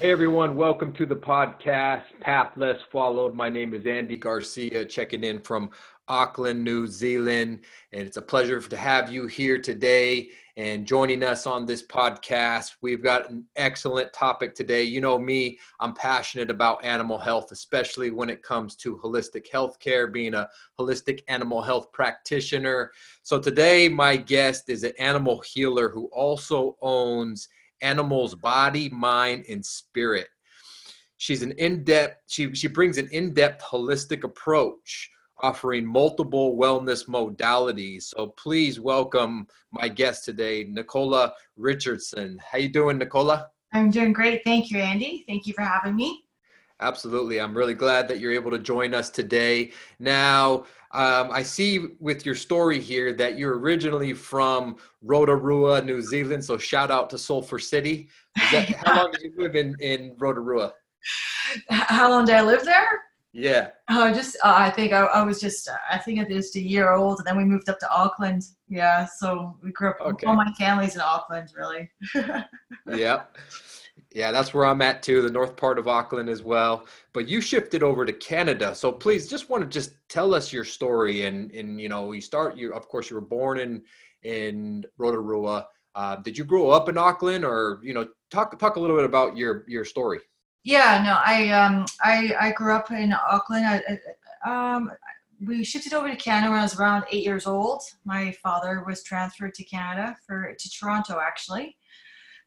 Hey everyone, welcome to the podcast Path Less Followed. My name is Andy Garcia, checking in from Auckland, New Zealand, and it's a pleasure to have you here today and joining us on this podcast. We've got an excellent topic today. You know me, I'm passionate about animal health, especially when it comes to holistic health care, being a holistic animal health practitioner. So today, my guest is an animal healer who also owns animal's body, mind, and spirit. She's an in-depth, she, she brings an in-depth holistic approach offering multiple wellness modalities. So please welcome my guest today, Nicola Richardson. How you doing, Nicola? I'm doing great. Thank you, Andy. Thank you for having me. Absolutely. I'm really glad that you're able to join us today. Now, um, I see with your story here that you're originally from Rotorua, New Zealand. So shout out to Sulphur City. That, how long did you live in, in Rotorua? How long did I live there? Yeah. Oh, just uh, I think I, I, was just uh, I think I was just a year old, and then we moved up to Auckland. Yeah, so we grew up. Okay. All my family's in Auckland, really. yeah. Yeah, that's where I'm at too, the north part of Auckland as well. But you shifted over to Canada. So please just want to just tell us your story and and you know, you start you of course you were born in in Rotorua. Uh, did you grow up in Auckland or you know, talk talk a little bit about your your story. Yeah, no, I um I I grew up in Auckland. I, um we shifted over to Canada when I was around 8 years old. My father was transferred to Canada for to Toronto actually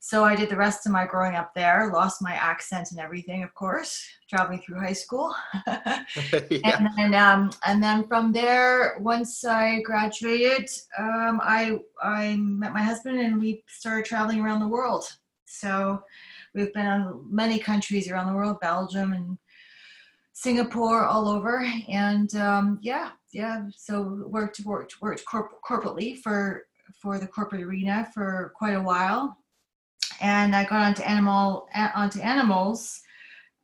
so I did the rest of my growing up there, lost my accent and everything, of course, traveling through high school. yeah. And then, um, and then from there, once I graduated, um, I I met my husband and we started traveling around the world. So we've been in many countries around the world, Belgium and Singapore, all over, and um, yeah, yeah. So worked worked worked corp- corporately for for the corporate arena for quite a while and I got onto animal onto animals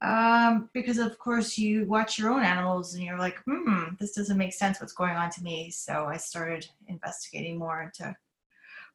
um, because of course you watch your own animals and you're like, hmm, this doesn't make sense. What's going on to me? So I started investigating more into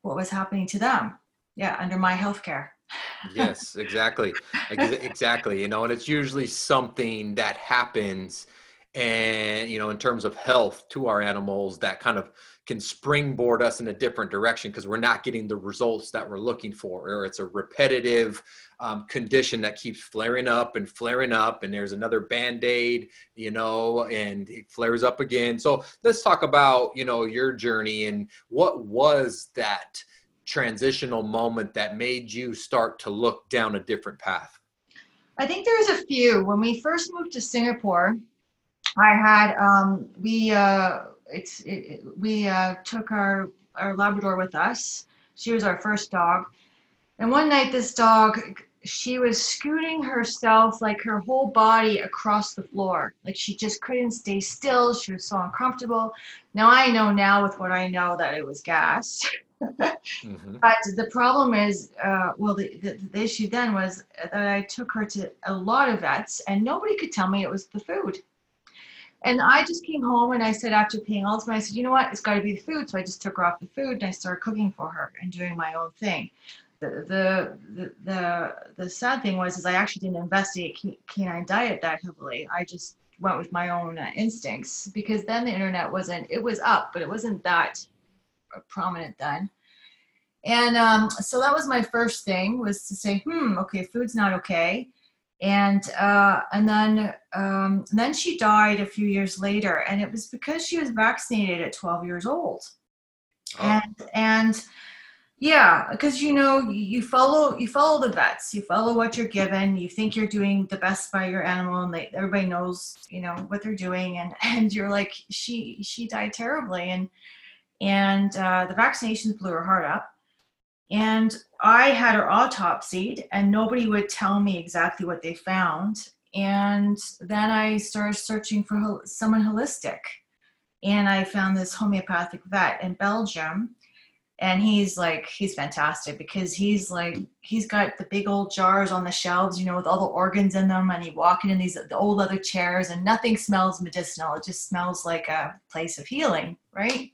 what was happening to them. Yeah, under my healthcare. yes, exactly, exactly. You know, and it's usually something that happens, and you know, in terms of health to our animals, that kind of can springboard us in a different direction because we're not getting the results that we're looking for, or it's a repetitive um, condition that keeps flaring up and flaring up, and there's another band aid, you know, and it flares up again. So let's talk about, you know, your journey and what was that transitional moment that made you start to look down a different path? I think there's a few. When we first moved to Singapore, I had um, we uh, it's it, it, we uh, took our our Labrador with us. She was our first dog, and one night this dog she was scooting herself like her whole body across the floor. Like she just couldn't stay still. She was so uncomfortable. Now i know now with what i know that it was gas. Mm-hmm. but the problem is uh, well the, the, the issue then was that i took her to a lot of vets and nobody could tell me it was the food and I just came home and I said, after paying all this money, I said, you know what? It's got to be the food. So I just took her off the food and I started cooking for her and doing my own thing. The, the the the the sad thing was is I actually didn't investigate canine diet that heavily. I just went with my own uh, instincts because then the internet wasn't it was up, but it wasn't that prominent then. And um, so that was my first thing was to say, hmm, okay, food's not okay and uh, and then um, and then she died a few years later, and it was because she was vaccinated at 12 years old, oh. and and yeah, because you know you follow you follow the vets, you follow what you're given, you think you're doing the best by your animal, and they, everybody knows you know what they're doing, and and you're like she she died terribly, and and uh, the vaccinations blew her heart up and I had her autopsied, and nobody would tell me exactly what they found. And then I started searching for someone holistic. And I found this homeopathic vet in Belgium. And he's like, he's fantastic because he's like, he's got the big old jars on the shelves, you know, with all the organs in them. And he walking in these the old leather chairs, and nothing smells medicinal. It just smells like a place of healing, right?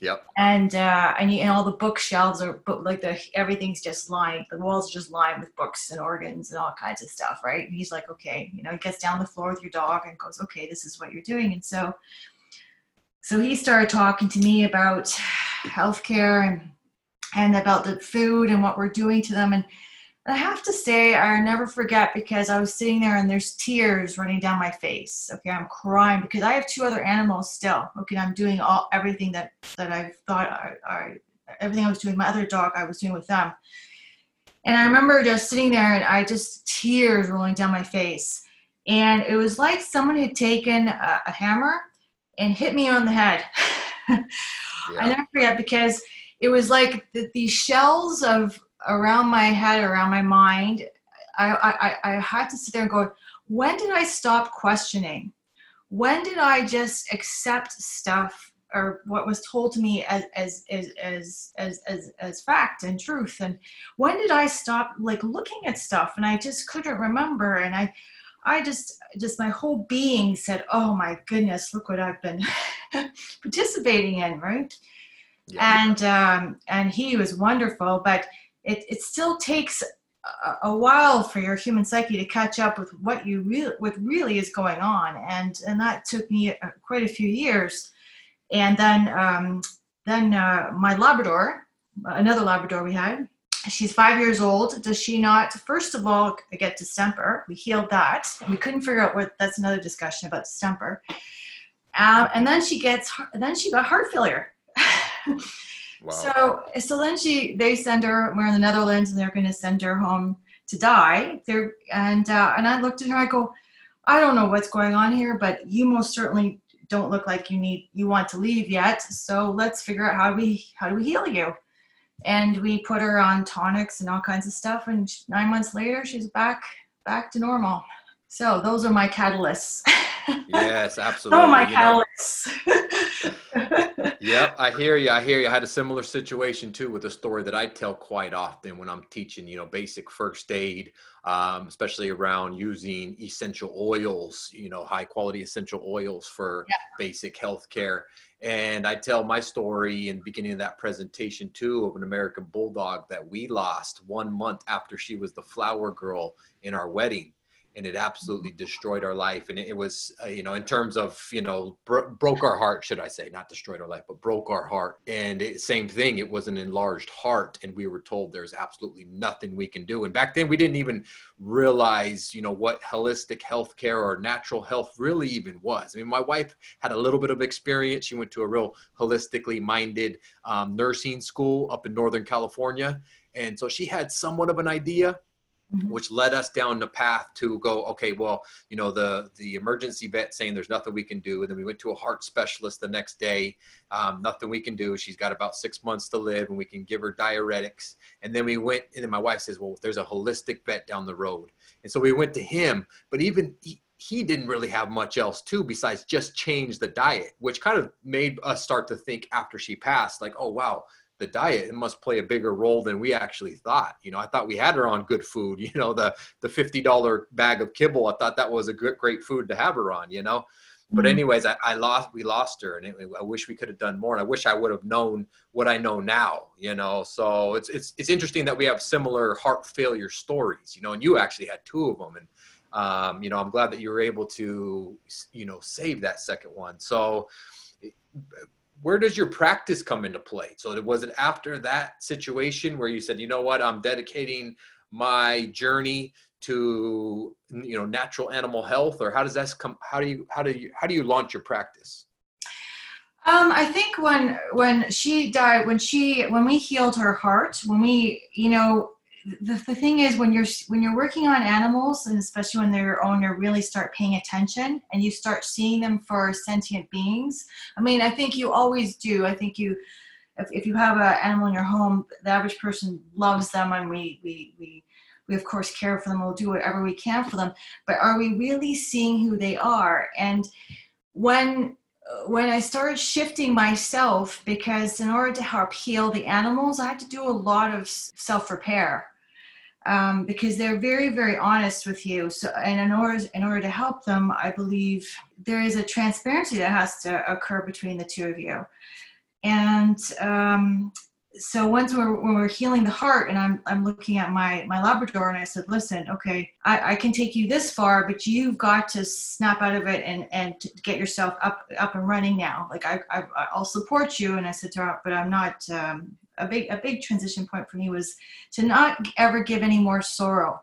Yep. And uh, and, you, and all the bookshelves are like the everything's just lined. The walls are just lined with books and organs and all kinds of stuff, right? And he's like, okay, you know, he gets down the floor with your dog and goes, okay, this is what you're doing. And so, so he started talking to me about healthcare and and about the food and what we're doing to them and I have to say, I never forget because I was sitting there and there's tears running down my face. Okay, I'm crying because I have two other animals still. Okay, I'm doing all everything that that I thought I, I everything I was doing. My other dog, I was doing with them. And I remember just sitting there and I just tears rolling down my face. And it was like someone had taken a, a hammer and hit me on the head. yeah. I never forget because it was like the, these shells of around my head, around my mind, I, I, I had to sit there and go, when did I stop questioning? When did I just accept stuff or what was told to me as as as as as as, as fact and truth? And when did I stop like looking at stuff and I just couldn't remember and I I just just my whole being said, "Oh my goodness, look what I've been participating in," right? Yeah. And um, and he was wonderful, but it, it still takes a, a while for your human psyche to catch up with what you really what really is going on. And and that took me uh, quite a few years. And then um, then uh, my labrador another labrador we had she's five years old. Does she not first of all get distemper? We healed that. We couldn't figure out what that's another discussion about distemper. Uh, and then she gets then she got heart failure So so she they send her. We're in the Netherlands, and they're going to send her home to die. They're and uh, and I looked at her. I go, I don't know what's going on here, but you most certainly don't look like you need you want to leave yet. So let's figure out how do we how do we heal you. And we put her on tonics and all kinds of stuff. And nine months later, she's back back to normal. So those are my catalysts. yes, absolutely. Oh, my you catalysts. yep, I hear you. I hear you. I had a similar situation too with a story that I tell quite often when I'm teaching, you know, basic first aid, um, especially around using essential oils, you know, high quality essential oils for yeah. basic health care. And I tell my story in the beginning of that presentation too of an American bulldog that we lost one month after she was the flower girl in our wedding and it absolutely destroyed our life. And it, was uh, you know in terms of you know bro- broke our heart should i say not destroyed our life but broke our heart. And it, same thing it was an enlarged heart and we were told there's absolutely nothing we can do. And back then we didn't even realize you know what holistic health care or natural health really even was. I mean my wife had a little bit of experience. She went to a real holistically minded um, nursing school up in northern california. And so she had somewhat of an idea Mm-hmm. which led us down the path to go okay well you know the the emergency vet saying there's nothing we can do and then we went to a heart specialist the next day um, nothing we can do she's got about six months to live and we can give her diuretics and then we went and then my wife says well there's a holistic vet down the road and so we went to him but even he, he didn't really have much else too besides just change the diet which kind of made us start to think after she passed like oh wow the diet it must play a bigger role than we actually thought. You know, I thought we had her on good food. You know, the the fifty dollar bag of kibble. I thought that was a good, great food to have her on. You know, but mm-hmm. anyways, I, I, lost. We lost her, and it, I wish we could have done more. And I wish I would have known what I know now. You know, so it's it's it's interesting that we have similar heart failure stories. You know, and you actually had two of them, and um, you know, I'm glad that you were able to you know save that second one. So where does your practice come into play? So it was it after that situation where you said, you know what, I'm dedicating my journey to you know natural animal health, or how does that come? How do you how do you how do you launch your practice? Um, I think when when she died, when she when we healed her heart, when we you know the, the thing is when you're when you're working on animals and especially when they're your own you really start paying attention and you start seeing them for sentient beings i mean i think you always do. I think you if, if you have an animal in your home the average person loves them and we we we we of course care for them we'll do whatever we can for them. But are we really seeing who they are? And when when I started shifting myself, because in order to help heal the animals, I had to do a lot of self repair um, because they're very very honest with you. So and in order in order to help them i believe there is a transparency that has to occur between the two of you. And um, so once we're, when we're healing the heart and I'm, I'm looking at my, my Labrador and I said, listen, okay, I, I can take you this far, but you've got to snap out of it and, and get yourself up, up and running now. Like I, I, I'll support you. And I said to her, but I'm not, um, a big, a big transition point for me was to not ever give any more sorrow.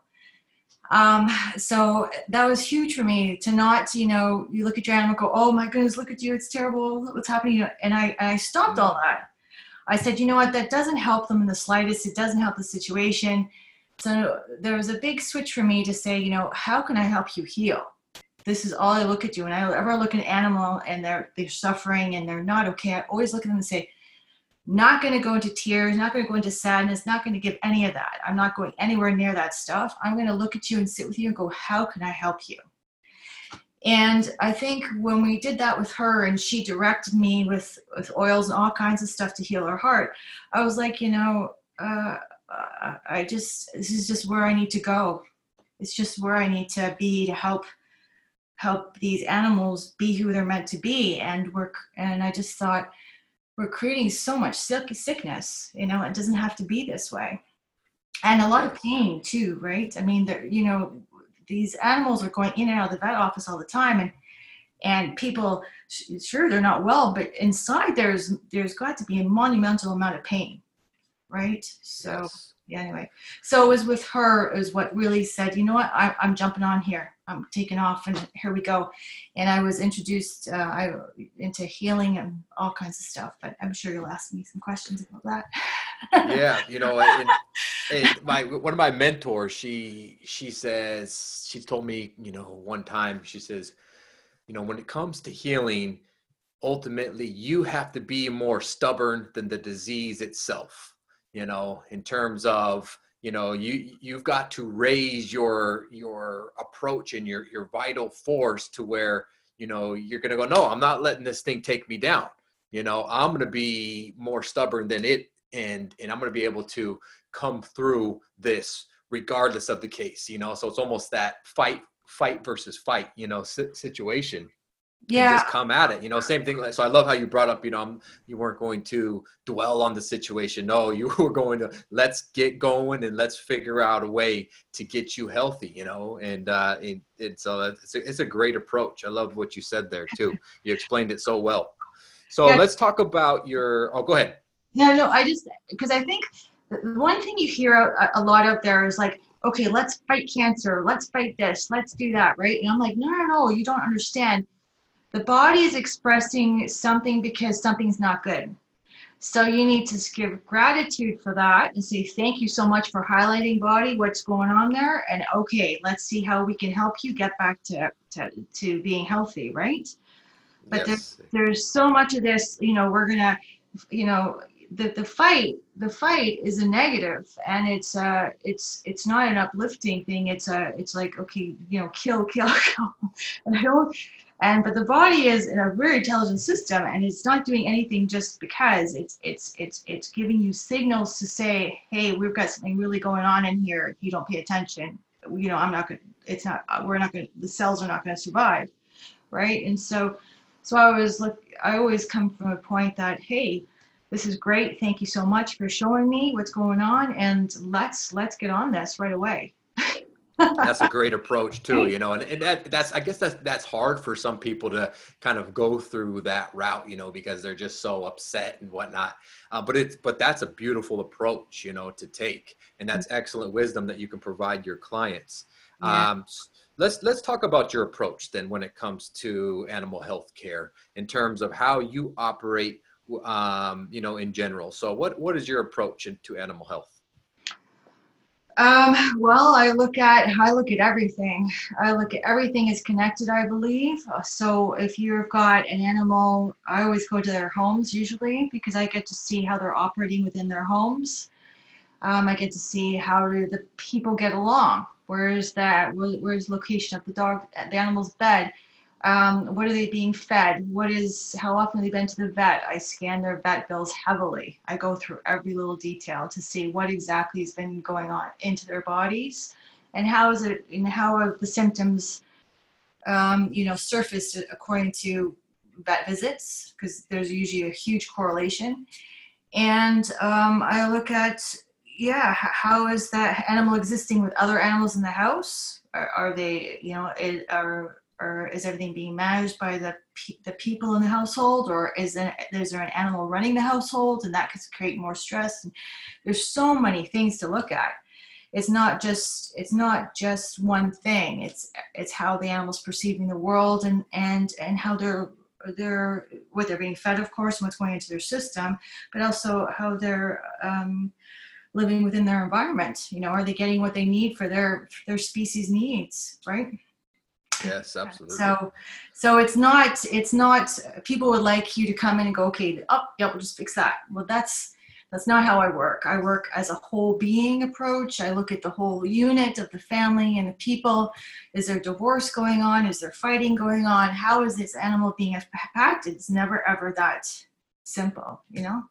Um, so that was huge for me to not, you know, you look at your animal, go, oh my goodness, look at you, it's terrible, what's happening? And I, I stopped all that I said, you know what, that doesn't help them in the slightest. It doesn't help the situation. So there was a big switch for me to say, you know, how can I help you heal? This is all I look at you. When I ever look at an animal and they're they're suffering and they're not okay, I always look at them and say, not going to go into tears, not going to go into sadness, not going to give any of that. I'm not going anywhere near that stuff. I'm going to look at you and sit with you and go, how can I help you? And I think when we did that with her and she directed me with, with oils and all kinds of stuff to heal her heart, I was like, you know, uh, I just, this is just where I need to go. It's just where I need to be to help help these animals be who they're meant to be. And work and i just thought we're creating so much sickness you know it doesn't have to be this way. And a lot of pain too right? I mean there you know these animals are going in and out of the vet office all the time and and people sure they're not well but inside there's there's got to be a monumental amount of pain right? So yes. yeah anyway. So it was with her is what really said you know what? I, i'm jumping on here. I'm taking off and here we go. And i was introduced uh, I, into healing and all kinds of stuff but i'm sure you'll ask me some questions about that. Yeah you know and, and my one of my mentors she she says she told me you know one time she says you know when it comes to healing ultimately you have to be more stubborn than the disease itself you know in terms of you know you you've got to raise your your approach and your your vital force to where you know you're going to go no i'm not letting this thing take me down. You know i'm going to be more stubborn than it and and i'm going to be able to come through this regardless of the case you know? So it's almost that fight fight versus fight you know situation. Yeah just come at it you know? Same thing so i love how you brought up you know you weren't going to dwell on the situation. No you were going to let's get going and let's figure out a way to get you healthy you know? And uh and, and so it's a, it's a great approach. I love what you said there too. You explained it so well. So yeah. let's talk about your oh go ahead. Yeah, no, I just because I think one thing you hear a, a lot out there is like, okay, let's fight cancer, let's fight this, let's do that, right? And I'm like, no, no, no, you don't understand. The body is expressing something because something's not good. So you need to give gratitude for that and say thank you so much for highlighting body, what's going on there, and okay, let's see how we can help you get back to to, to being healthy, right? But yes. there's there's so much of this, you know, we're gonna, you know, the, the fight the fight is a negative and it's uh it's it's not an uplifting thing. It's a it's like okay you know kill kill kill. And I don't and but the body is in a very intelligent system and it's not doing anything just because it's it's it's it's giving you signals to say hey we've got something really going on in here. If you don't pay attention you know i'm not gonna it's not we're not gonna the cells are not gonna survive right? And so so i was look i always come from a point that hey this is great. Thank you so much for showing me what's going on and let's let's get on this right away. that's a great approach too, you know, and, and that, that's I guess that's that's hard for some people to kind of go through that route, you know, because they're just so upset and whatnot. Uh, but it's but that's a beautiful approach, you know, to take, and that's excellent wisdom that you can provide your clients. Yeah. Um, let's let's talk about your approach then when it comes to animal health care in terms of how you operate um, you know, in general. So what, what is your approach into animal health? Um, well, I look at I look at everything. I look at everything is connected. I believe. So if you've got an animal, I always go to their homes usually because I get to see how they're operating within their homes. Um, I get to see how do the people get along. Where's that? Where, where's location of the dog, the animal's bed? Um, what are they being fed? What is, how often they've they been to the vet? I scan their vet bills heavily. I go through every little detail to see what exactly has been going on into their bodies and how is it, and how are the symptoms, um, you know, surfaced according to vet visits because there's usually a huge correlation. And um, I look at, yeah, how is that animal existing with other animals in the house? Are, are they, you know, it, are or is everything being managed by the the people in the household? Or is, there is there an animal running the household and that could create more stress? And there's so many things to look at. It's not just it's not just one thing. It's it's how the animals perceiving the world and and and how they're they're what they're being fed of course and what's going into their system but also how they're um, living within their environment. You know are they getting what they need for their their species needs right Yes, absolutely. So, so it's not, it's not, people would like you to come in and go, okay, oh, yeah, we'll just fix that. Well, that's, that's not how I work. I work as a whole being approach. I look at the whole unit of the family and the people. Is there divorce going on? Is there fighting going on? How is this animal being impacted? It's never ever that simple, you know?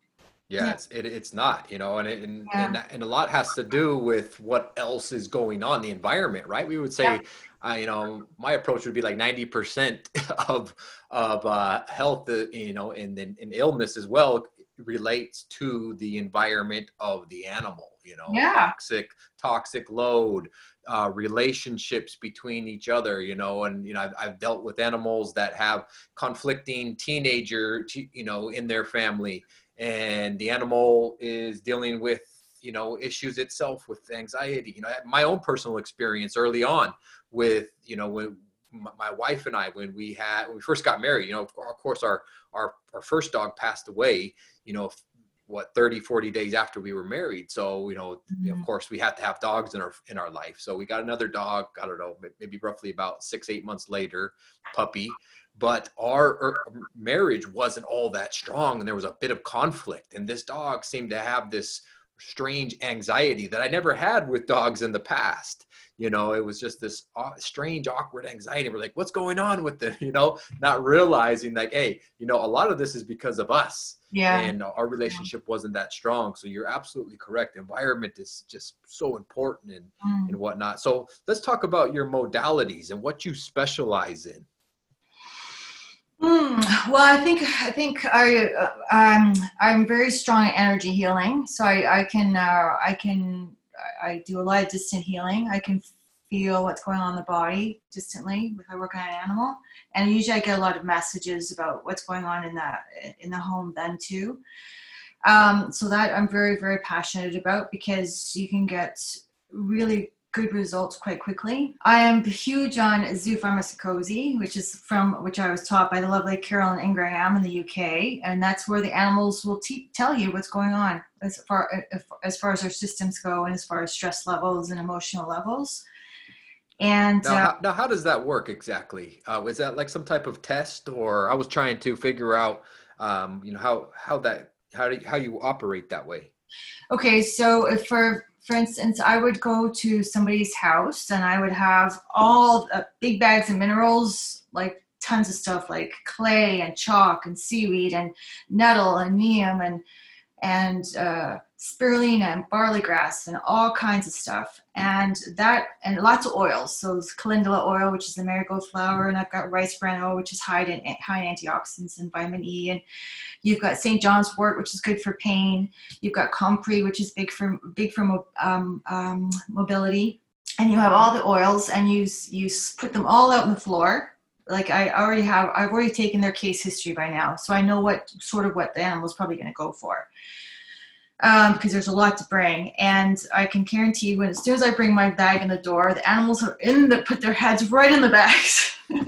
Yeah, yeah. It's, it, it's not, you know, and, it, and, yeah. and, and a lot has to do with what else is going on, the environment, right? We would say, yeah uh, you know, my approach would be like 90% of, of uh, health, uh, you know, and, and, and illness as well relates to the environment of the animal, you know, yeah. toxic, toxic load, uh, relationships between each other, you know, and, you know, I've, I've dealt with animals that have conflicting teenager, you know, in their family and the animal is dealing with you know issues itself with anxiety. You know my own personal experience early on with you know when my wife and I when we had when we first got married you know of course our our our first dog passed away you know what 30 40 days after we were married. So you know mm-hmm. of course we had to have dogs in our in our life. So we got another dog i don't know maybe roughly about six eight months later puppy but our er, marriage wasn't all that strong and there was a bit of conflict and this dog seemed to have this strange anxiety that i never had with dogs in the past. You know it was just this strange awkward anxiety. We're like what's going on with the you know not realizing like hey you know a lot of this is because of us. Yeah. And our relationship wasn't that strong. So you're absolutely correct. Environment is just so important and mm. and whatnot. So let's talk about your modalities and what you specialize in Mm, well, I think I think I uh, I'm very strong at energy healing, so I I can uh, I can I do a lot of distant healing. I can feel what's going on in the body distantly if I work on an animal, and usually I get a lot of messages about what's going on in the in the home then too. Um, so that I'm very very passionate about because you can get really good results quite quickly. I am huge on zoopharmacognosy, which is from which I was taught by the lovely Caroline Ingraham in the UK, and that's where the animals will te- tell you what's going on as far as far as our systems go, and as far as stress levels and emotional levels. And now, uh, how, now how does that work exactly? Uh, is that like some type of test, or I was trying to figure out, um, you know, how how that how do you, how you operate that way? Okay, so for for instance, I would go to somebody's house and I would have all big bags of minerals, like tons of stuff like clay and chalk and seaweed and nettle and neem and and uh, spirulina and barley grass and all kinds of stuff. And that and lots of oils so it's calendula oil which is the marigold flower and i've got rice bran oil which is high in high in antioxidants and vitamin e. And you've got st john's wort which is good for pain. You've got comfrey which is big for big for um, um, mobility. And you have all the oils and you you put them all out on the floor. Like I already have, I've already taken their case history by now, so I know what sort of what the animal is probably going to go for. Um, because there's a lot to bring, and I can guarantee you, when as soon as I bring my bag in the door, the animals are in the put their heads right in the bags. you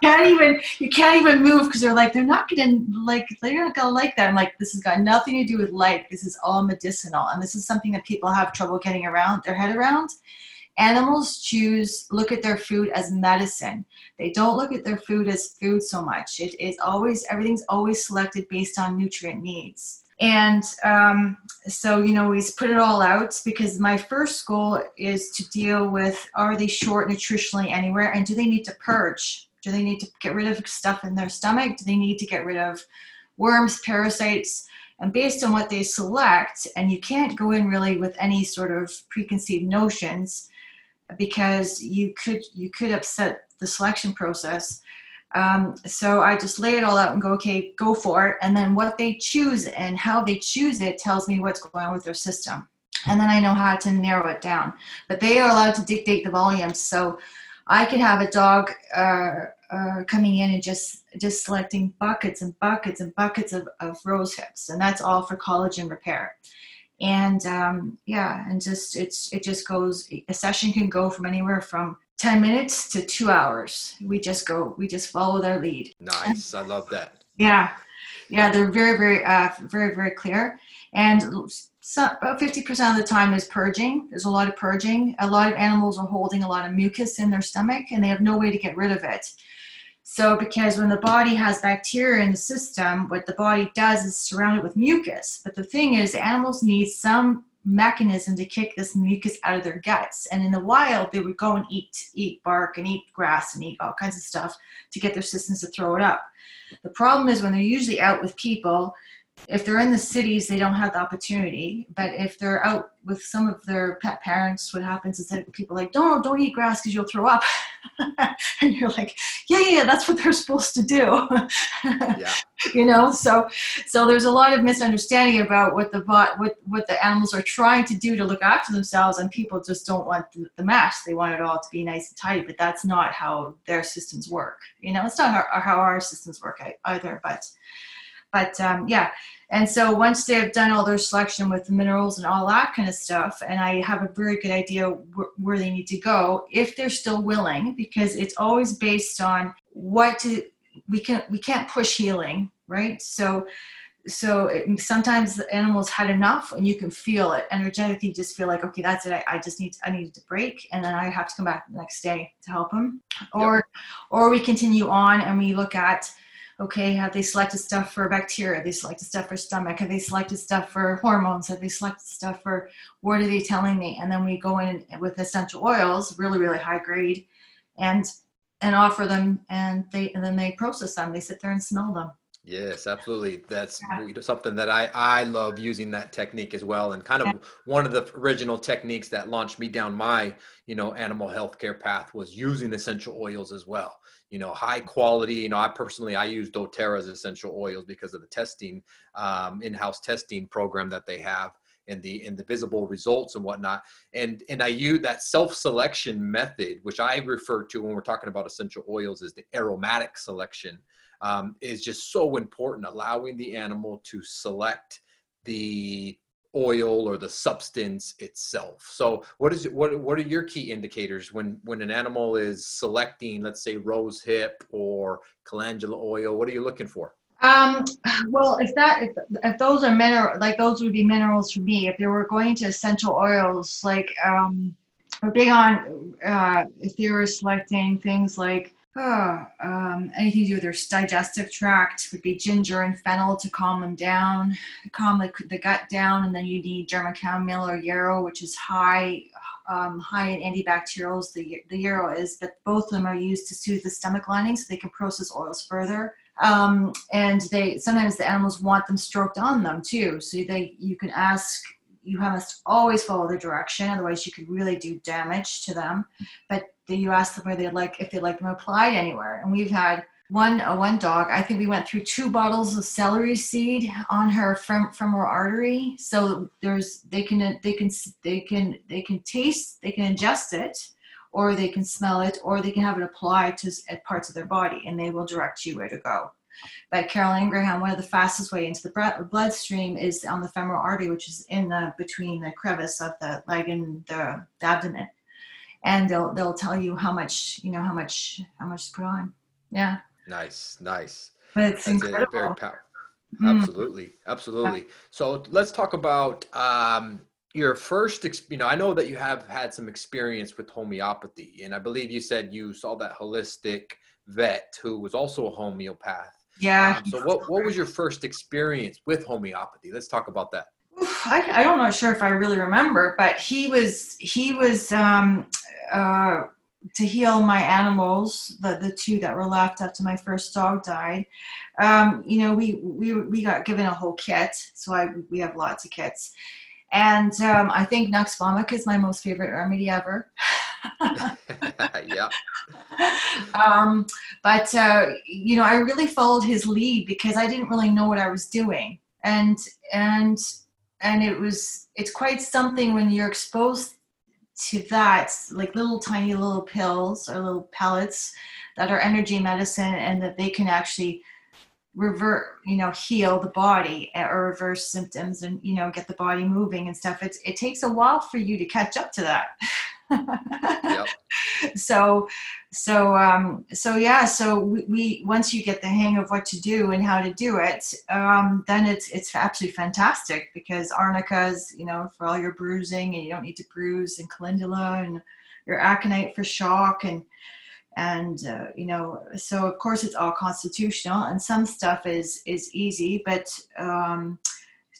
can't even you can't even move because they're like they're not gonna like they're not gonna like that. I'm like this has got nothing to do with light. This is all medicinal, and this is something that people have trouble getting around their head around animals choose look at their food as medicine they don't look at their food as food so much it is always everything's always selected based on nutrient needs and um, so you know we put it all out because my first goal is to deal with are they short nutritionally anywhere and do they need to purge? Do they need to get rid of stuff in their stomach? Do they need to get rid of worms parasites? And based on what they select and you can't go in really with any sort of preconceived notions because you could you could upset the selection process. Um, so I just lay it all out and go, okay, go for it. And then what they choose and how they choose it tells me what's going on with their system. And then I know how to narrow it down. But they are allowed to dictate the volumes. So I could have a dog uh, uh, coming in and just just selecting buckets and buckets and buckets of, of rose hips, and that's all for collagen repair. And um, yeah, and just it's it just goes. A session can go from anywhere from 10 minutes to two hours. We just go, we just follow their lead. Nice. I love that. Yeah. Yeah. They're very, very, uh, very, very clear. And so, about 50% of the time is purging. There's a lot of purging. A lot of animals are holding a lot of mucus in their stomach and they have no way to get rid of it. So, because when the body has bacteria in the system, what the body does is surround it with mucus. But the thing is, animals need some mechanism to kick this mucus out of their guts. And in the wild, they would go and eat eat bark and eat grass and eat all kinds of stuff to get their systems to throw it up. The problem is when they're usually out with people, if they're in the cities, they don't have the opportunity. But if they're out with some of their pet parents, what happens is that people are like, don't don't eat grass because you'll throw up, and you're like, yeah, yeah, that's what they're supposed to do. yeah. You know, so so there's a lot of misunderstanding about what the what what the animals are trying to do to look after themselves, and people just don't want the, the. They want it all to be nice and tidy, but that's not how their systems work. You know, it's not how, how our systems work either. But but um, yeah, and so once they've done all their selection with the minerals and all that kind of stuff, and I have a very good idea wh- where they need to go, if they're still willing, because it's always based on what to, we can we can't push healing, right? So so it, sometimes the animals had enough and you can feel it energetically you just feel like okay that's it I, I, just need to, i need to break and then i have to come back the next day to help them or yep. or we continue on and we look at okay, have they selected stuff for bacteria? Have they selected stuff for stomach? Have they selected stuff for hormones? Have they selected stuff for what are they telling me? And then we go in with essential oils, really, really high grade, and and offer them and they and then they process them. They sit there and smell them. Yes, absolutely. That's yeah. something that I I love using that technique as well, and kind of yeah. one of the original techniques that launched me down my you know animal healthcare path was using essential oils as well you know high quality you know i personally i use doTERRA's essential oils because of the testing um, in-house testing program that they have and the and the visible results and whatnot. And and i use that self-selection method which i refer to when we're talking about essential oils is the aromatic selection um, is just so important allowing the animal to select the oil or the substance itself. So what is it, what what are your key indicators when when an animal is selecting let's say rose hip or calendula oil what are you looking for? Um, well, if that if, if those are mineral like those would be minerals for me. If they were going to essential oils like um, big on uh, if they were selecting things like Oh, um, anything to do with their digestive tract would be ginger and fennel to calm them down, calm the, the gut down, and then you need German chamomile or yarrow, which is high um, high in antibacterials. The the yarrow is, but both of them are used to soothe the stomach lining, so they can process oils further. Um, and they sometimes the animals want them stroked on them too, so they you can ask you have must always follow the direction otherwise you could really do damage to them but then you ask them where they like if they like them applied anywhere. And we've had one uh, one dog i think we went through two bottles of celery seed on her from femoral artery. So there's they can they can they can they can taste they can ingest it or they can smell it or they can have it applied to parts of their body and they will direct you where to go. But Carol Ingraham, one of the fastest way into the bloodstream is on the femoral artery, which is in the between the crevice of the leg and the, the abdomen. And they'll they'll tell you how much you know how much how much to put on. Yeah. Nice, nice. But it's That's incredible. very powerful. Mm. Absolutely, absolutely. Yeah. So let's talk about um, your first. You know, I know that you have had some experience with homeopathy, and I believe you said you saw that holistic vet who was also a homeopath yeah. Um, so what, what was your first experience with homeopathy? Let's talk about that. I, I don't know sure if I really remember, but he was he was um, uh, to heal my animals, the the two that were left after my first dog died. Um, you know, we we we got given a whole kit, so I we have lots of kits, and um, I think Nux vomica is my most favorite remedy ever. yeah. Um, but uh, you know, I really followed his lead because I didn't really know what I was doing, and and and it was it's quite something when you're exposed to that, like little tiny little pills or little pellets that are energy medicine, and that they can actually revert you know heal the body or reverse symptoms and you know get the body moving and stuff. It's it takes a while for you to catch up to that yep. so so um so yeah so we, we, once you get the hang of what to do and how to do it um then it's it's absolutely fantastic because arnica's you know for all your bruising and you don't need to bruise and calendula and your aconite for shock and and uh, you know so of course it's all constitutional and some stuff is is easy but um,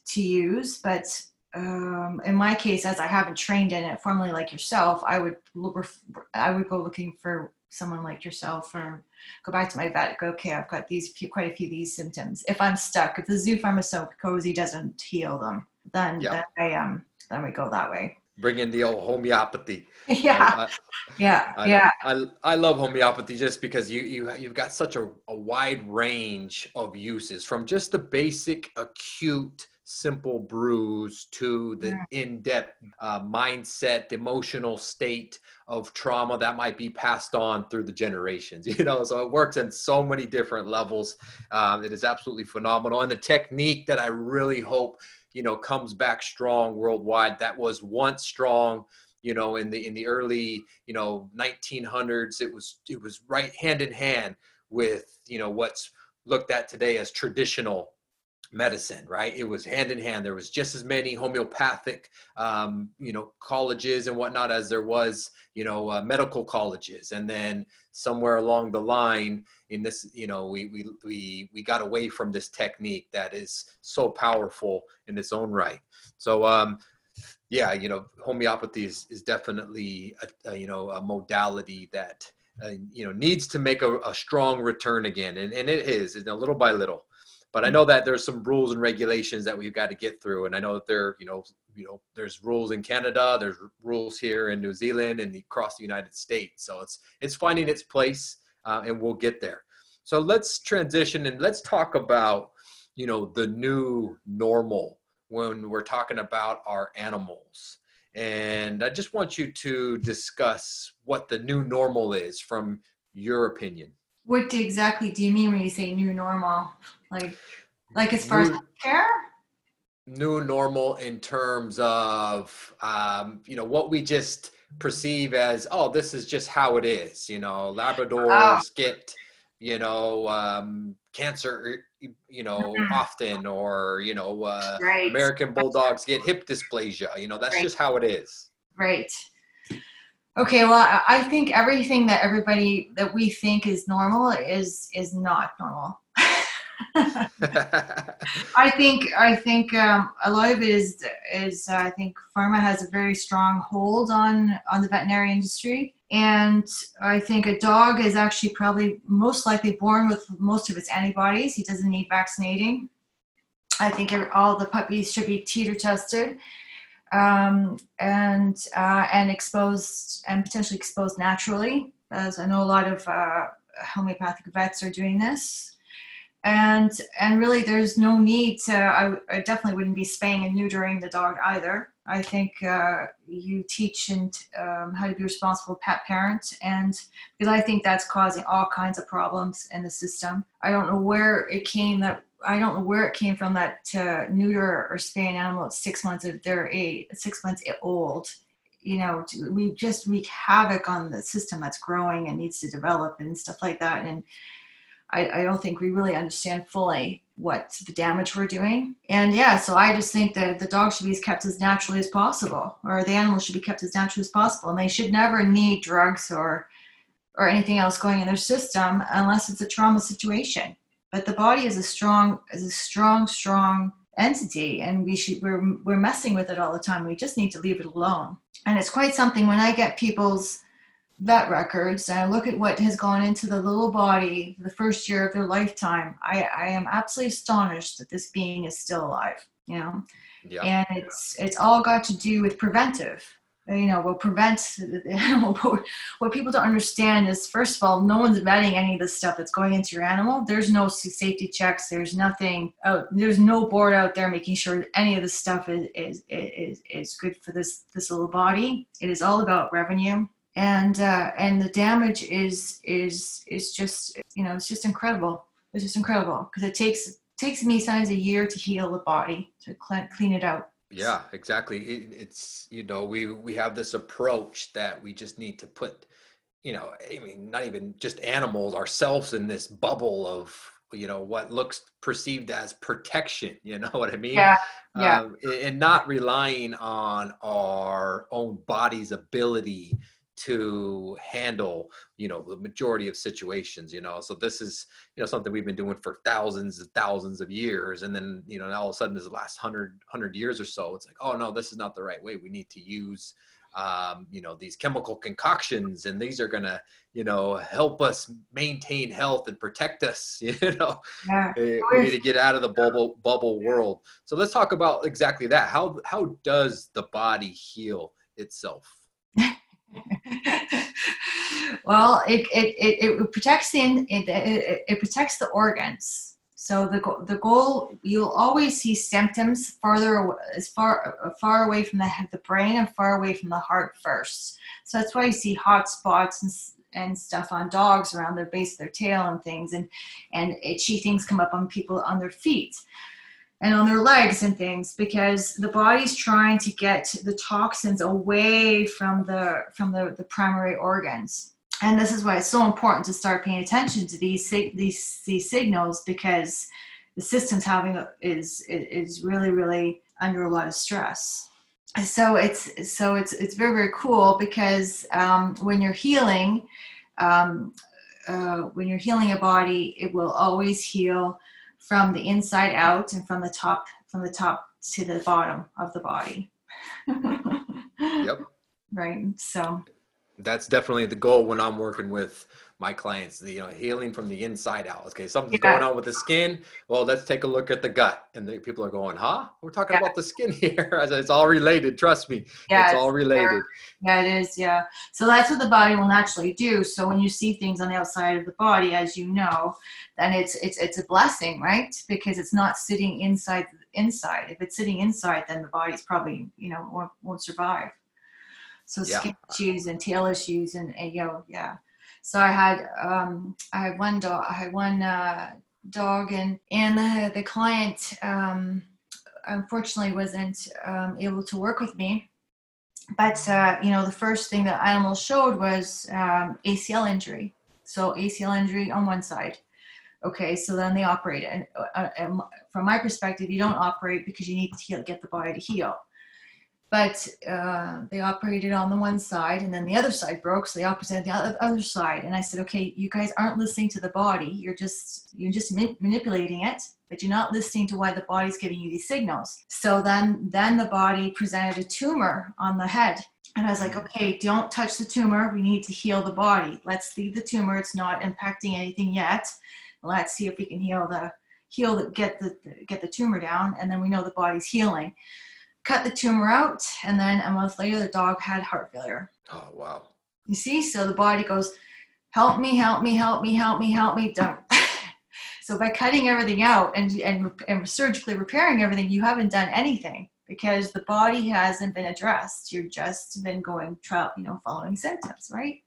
to use but um, in my case as i haven't trained in it formally like yourself i would look i would go looking for someone like yourself or go back to my vet go okay i've got these few, quite a few of these symptoms if i'm stuck if the zoo pharmaceuticals doesn't heal them then, then i um then we go that way bring in the old homeopathy. Yeah, I, yeah, I, yeah. I, I love homeopathy just because you you you've got such a, a wide range of uses from just the basic acute simple bruise to the yeah. in-depth uh, mindset emotional state of trauma that might be passed on through the generations you know? So it works in so many different levels. Um, it is absolutely phenomenal. And the technique that i really hope you know comes back strong worldwide that was once strong you know in the in the early you know 1900s it was it was right hand in hand with you know what's looked at today as traditional medicine right? It was hand in hand. There was just as many homeopathic um, you know colleges and whatnot as there was you know uh, medical colleges. And then somewhere along the line in this you know we we we, we got away from this technique that is so powerful in its own right. So um yeah you know homeopathy is, is definitely a, a you know a modality that uh, you know needs to make a, a strong return again. And, and it is know, little by little but I know that there's some rules and regulations that we've got to get through, and I know that there, you know, you know, there's rules in Canada, there's rules here in New Zealand, and across the United States. So it's it's finding its place, uh, and we'll get there. So let's transition and let's talk about, you know, the new normal when we're talking about our animals. And I just want you to discuss what the new normal is from your opinion. What exactly do you mean when you say new normal? Like, like as far new, as care? New normal in terms of, um, you know, what we just perceive as, oh, this is just how it is. You know, Labradors oh. get, you know, um, cancer, you know, mm-hmm. often, or you know, uh, right. American bulldogs get hip dysplasia. You know, that's right. just how it is. Right. Okay, well, I think everything that everybody that we think is normal is is not normal. I think I think um, a lot of it is is uh, I think pharma has a very strong hold on on the veterinary industry, and I think a dog is actually probably most likely born with most of its antibodies. He doesn't need vaccinating. I think all the puppies should be titer tested um, and uh, and exposed and potentially exposed naturally. As I know a lot of uh, homeopathic vets are doing this, and and really there's no need to. I, I definitely wouldn't be spaying and neutering the dog either. I think uh, you teach and um, how to be responsible pet parent, and because I think that's causing all kinds of problems in the system. I don't know where it came that I don't know where it came from that to neuter or spay an animal at six months of their eight, six months old. You know, we just wreak havoc on the system that's growing and needs to develop and stuff like that. And I, I don't think we really understand fully what the damage we're doing. And yeah, so I just think that the dog should be kept as naturally as possible, or the animal should be kept as naturally as possible, and they should never need drugs or or anything else going in their system unless it's a trauma situation but the body is a strong is a strong strong entity and we should we're we're messing with it all the time. We just need to leave it alone. And it's quite something when i get people's vet records and i look at what has gone into the little body the first year of their lifetime i i am absolutely astonished that this being is still alive you know? Yeah. and it's it's all got to do with preventive you know will prevent what people don't understand is first of all no one's vetting any of the stuff that's going into your animal. There's no safety checks. There's nothing out there's no board out there making sure any of this stuff is is is, is good for this this little body. It is all about revenue. And uh, and the damage is is is just you know it's just incredible. It's just incredible because it takes takes me sometimes a year to heal the body to clean it out yeah exactly it, it's you know we we have this approach that we just need to put you know i mean not even just animals ourselves in this bubble of you know what looks perceived as protection you know what i mean? Yeah yeah. Um, and not relying on our own body's ability to handle you know the majority of situations you know? So this is you know something we've been doing for thousands and thousands of years and then you know all of a sudden this last 100 100 years or so it's like oh no this is not the right way. We need to use um, you know these chemical concoctions and these are going to you know help us maintain health and protect us you know? Yeah. Eh, we need to get out of the bubble bubble world. So let's talk about exactly that. How how does the body heal itself well, it, it, it, it protects the it, it, it protects the organs. So the the goal you'll always see symptoms farther as far far away from the the brain and far away from the heart first. So that's why you see hot spots and and stuff on dogs around their base of their tail and things and and itchy things come up on people on their feet and on their legs and things because the body's trying to get the toxins away from the from the, the primary organs. And this is why it's so important to start paying attention to these these these signals because the system's having is is really really under a lot of stress. So it's so it's it's very very cool because um, when you're healing um, uh, when you're healing a body it will always heal from the inside out and from the top from the top to the bottom of the body. yep. Right. So that's definitely the goal when I'm working with my clients, the, you know, healing from the inside out. Okay, something's yeah. going on with the skin. Well, let's take a look at the gut. And the people are going, huh? We're talking yeah. about the skin here. it's all related. Trust me. Yeah, it's, it's all related. Yeah, it is. Yeah. So that's what the body will naturally do. So when you see things on the outside of the body, as you know, then it's it's it's a blessing, right? Because it's not sitting inside inside. If it's sitting inside, then the body's probably, you know, won't, won't survive. So skin yeah. issues and tail issues and, and you know, yeah. So I had um, I had one dog. I had one uh, dog, and and the, the client um, unfortunately wasn't um, able to work with me. But uh, you know, the first thing that animal showed was um, ACL injury. So ACL injury on one side. Okay, so then they operate, and, uh, and from my perspective, you don't operate because you need to heal, get the body to heal but uh, they operated on the one side and then the other side broke so they operated on the other side. And i said okay you guys aren't listening to the body. You're just you're just manipulating it but you're not listening to why the body's giving you these signals. So then then the body presented a tumor on the head. And i was like okay don't touch the tumor. We need to heal the body. Let's leave the tumor. It's not impacting anything yet. Let's see if we can heal the heal the get the get the tumor down and then we know the body's healing cut the tumor out, and then a month later, the dog had heart failure. Oh, wow. You see, so the body goes, help me, help me, help me, help me, help me, don't. so by cutting everything out and, and, and surgically repairing everything, you haven't done anything because the body hasn't been addressed. You've just been going, you know, following symptoms, right?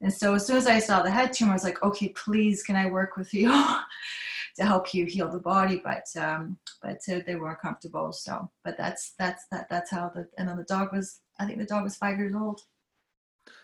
And so as soon as I saw the head tumor, I was like, okay, please, can I work with you? to help you heal the body, but um, but uh, they weren't comfortable. So, but that's that's that that's how the and then the dog was. I think the dog was five years old.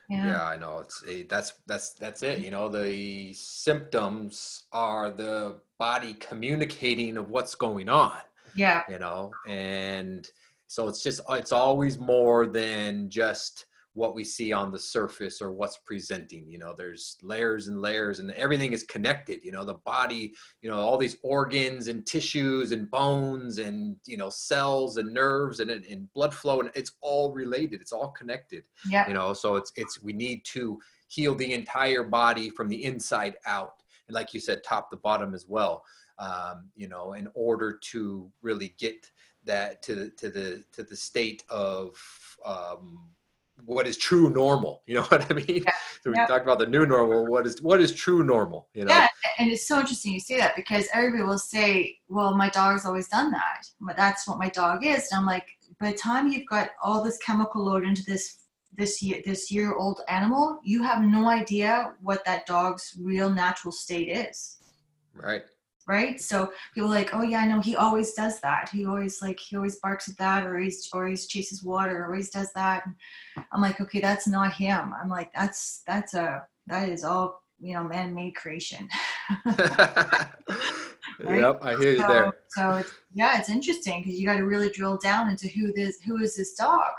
Yeah. yeah, I know. It's a, that's that's that's it. You know, the symptoms are the body communicating of what's going on. Yeah. You know, and so it's just it's always more than just what we see on the surface or what's presenting you know there's layers and layers and everything is connected you know the body you know all these organs and tissues and bones and you know cells and nerves and, and blood flow and it's all related it's all connected yeah. you know so it's it's we need to heal the entire body from the inside out and like you said top to bottom as well um, you know in order to really get that to the to the to the state of um, what is true normal you know what i mean yeah. so we yeah. talked about the new normal what is what is true normal you know yeah and it's so interesting you say that because everybody will say well my dog's always done that but that's what my dog is and i'm like by the time you've got all this chemical load into this this year this year old animal you have no idea what that dog's real natural state is right right? So people like oh yeah i know he always does that. He always like he always barks at that or he's or he's chases water or always does that. And i'm like okay that's not him. I'm like that's that's a that is all you know man-made creation. Right? yep i hear you so, there. So it's, yeah it's interesting because you got to really drill down into who this who is this dog?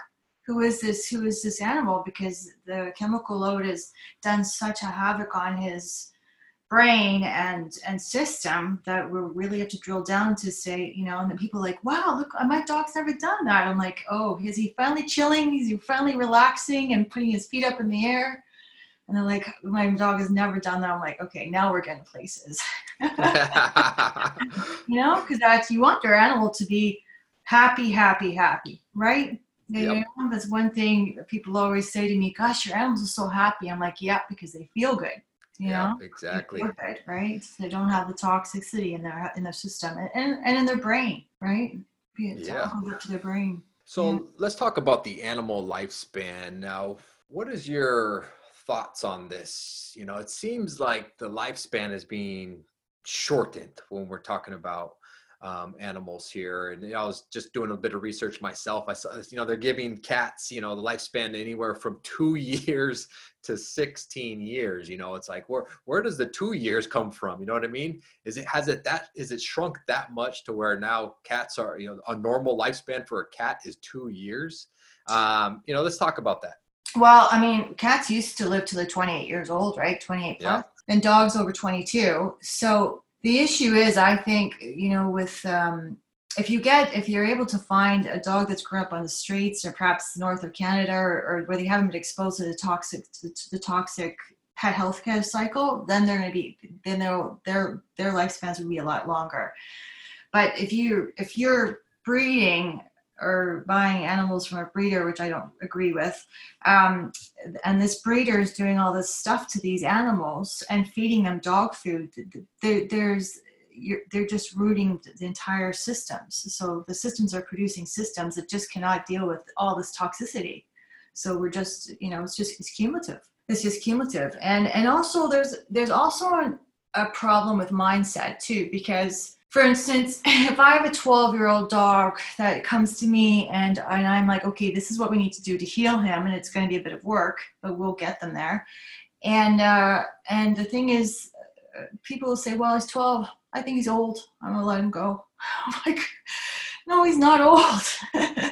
Who is this who is this animal? Because the chemical load has done such a havoc on his brain and and system that we really have to drill down to say you know and then people are like wow look uh, my dog's never done that i'm like oh is he finally chilling is he finally relaxing and putting his feet up in the air and they're like my dog has never done that i'm like okay now we're getting places you know because that's you want your animal to be happy happy happy right Yep. that's one thing people always say to me, gosh, your animals are so happy. I'm like, yeah, because they feel good. Yeah? Exactly. Good, right? They don't have the toxicity in their in their system and, and, and in their brain, right? It's yeah. to their brain. So yeah. let's talk about the animal lifespan. Now, what is your thoughts on this? You know, it seems like the lifespan is being shortened when we're talking about um, animals here. And you know, I was just doing a bit of research myself. I saw, you know, they're giving cats, you know, the lifespan anywhere from two years to 16 years. You know, it's like where where does the two years come from? You know what I mean? Is it has it that is it shrunk that much to where now cats are, you know, a normal lifespan for a cat is two years? Um, you know, let's talk about that. Well, I mean, cats used to live till they're 28 years old, right? 28 plus. Yeah. And dogs over 22. So the issue is, I think, you know, with um, if you get if you're able to find a dog that's grown up on the streets or perhaps north of Canada or, or where they haven't been exposed to the toxic to the toxic pet healthcare cycle, then they're going to be then their their their lifespans will be a lot longer. But if you if you're breeding or buying animals from a breeder, which I don't agree with. Um, and this breeder is doing all this stuff to these animals and feeding them dog food. There, there's they're just rooting the entire systems. So the systems are producing systems that just cannot deal with all this toxicity. So we're just, you know, it's just it's cumulative. It's just cumulative. And and also there's there's also an, a problem with mindset too because for instance, if I have a 12 year old dog that comes to me and, and I'm like, okay, this is what we need to do to heal him, and it's going to be a bit of work, but we'll get them there. And uh, and the thing is, uh, people will say, well, he's 12. I think he's old. I'm gonna let him go. I'm like, no, he's not old.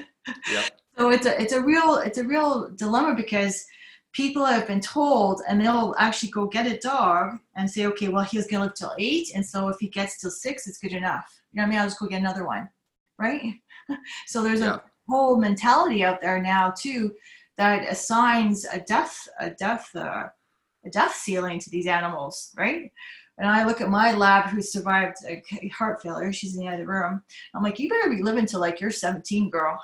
yeah. So it's a it's a real it's a real dilemma because people have been told and they'll actually go get a dog and say, okay, well, he's going to live till eight. And so if he gets till six, it's good enough. You know what I mean? I'll just go get another one. Right. so there's yeah. a whole mentality out there now too that assigns a death, a death, uh, a death ceiling to these animals. Right. And I look at my lab who survived a heart failure. She's in the other room. I'm like, you better be living till like you're 17, girl.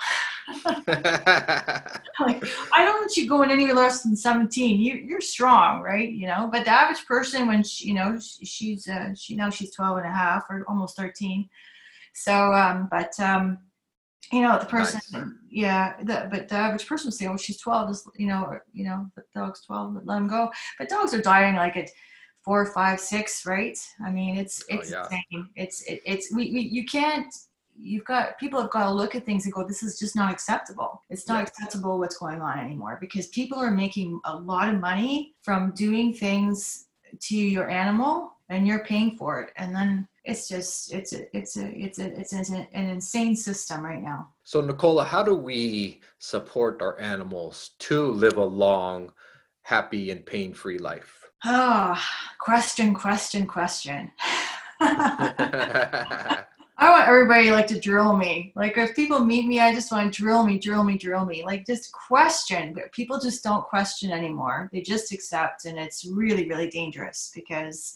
like, I don't want you going any less than 17. You, you're strong, right? You know, but the average person, when she, you know, she, she's, uh, she now she's 12 and a half or almost 13. So, um, but, um, you know, the person, nice. yeah, the, but the average person would say, oh, she's 12, is, you know, or, you know, the dog's 12, let him go. But dogs are dying like at four, five, six, right? I mean, it's oh, it's oh, yeah. insane. It's it, it's we, we you can't. You've got people have got to look at things and go, this is just not acceptable. It's not acceptable what's going on anymore because people are making a lot of money from doing things to your animal and you're paying for it and then it's just it's a it's a it's a it's an, an insane system right now so nicola how do we support our animals to live a long happy and pain-free life Oh, question, question, question. I want everybody like to drill me. Like if people meet me, I just want to drill me, drill me, drill me. Like just question. But people just don't question anymore. They just accept, and it's really, really dangerous because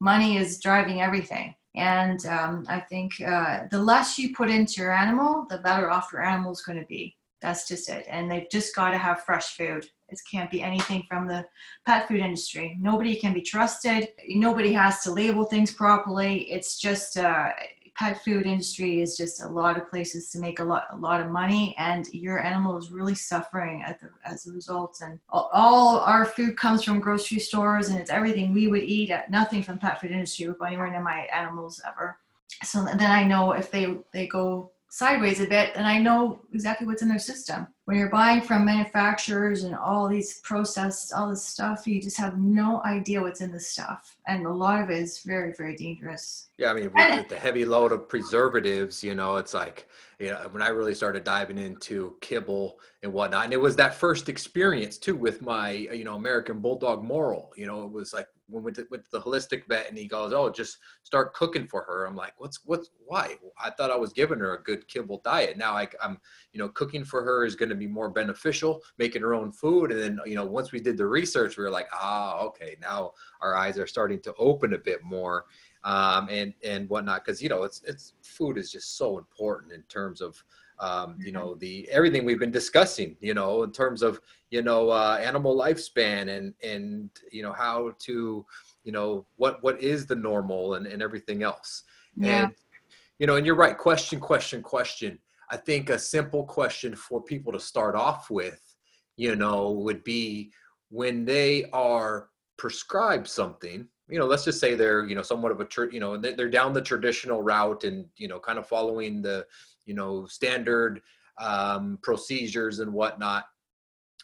money is driving everything. And um, I think uh, the less you put into your animal, the better off your animal is going to be That's just it. And they've just got to have fresh food. It can't be anything from the pet food industry. Nobody can be trusted. Nobody has to label things properly. It's just uh, pet food industry is just a lot of places to make a lot a lot of money and your animal is really suffering the, as a result and all, our food comes from grocery stores and it's everything we would eat nothing from pet food industry would go anywhere near my animals ever so then i know if they they go sideways a bit, and I know exactly what's in their system. When you're buying from manufacturers and all these processed, all this stuff, you just have no idea what's in the stuff. And a lot of it is very, very dangerous. Yeah, I mean, with the heavy load of preservatives, you know, it's like, you know, when I really started diving into kibble and whatnot, and it was that first experience too with my, you know, American Bulldog Moral. You know, it was like when went to, with the holistic vet and he goes, "Oh, just start cooking for her." I'm like, "What's what's why?" I thought I was giving her a good kibble diet. Now I, I'm, you know, cooking for her is going to be more beneficial, making her own food. And then, you know, once we did the research, we were like, "Ah, okay, now our eyes are starting to open a bit more." Um, and and whatnot because you know it's it's food is just so important in terms of um, you know the everything we've been discussing you know in terms of you know uh, animal lifespan and and you know how to you know what what is the normal and, and everything else yeah. and you know and you're right question question question i think a simple question for people to start off with you know would be when they are prescribed something you know let's just say they're you know somewhat of a you know they're down the traditional route and you know kind of following the you know standard um, procedures and whatnot.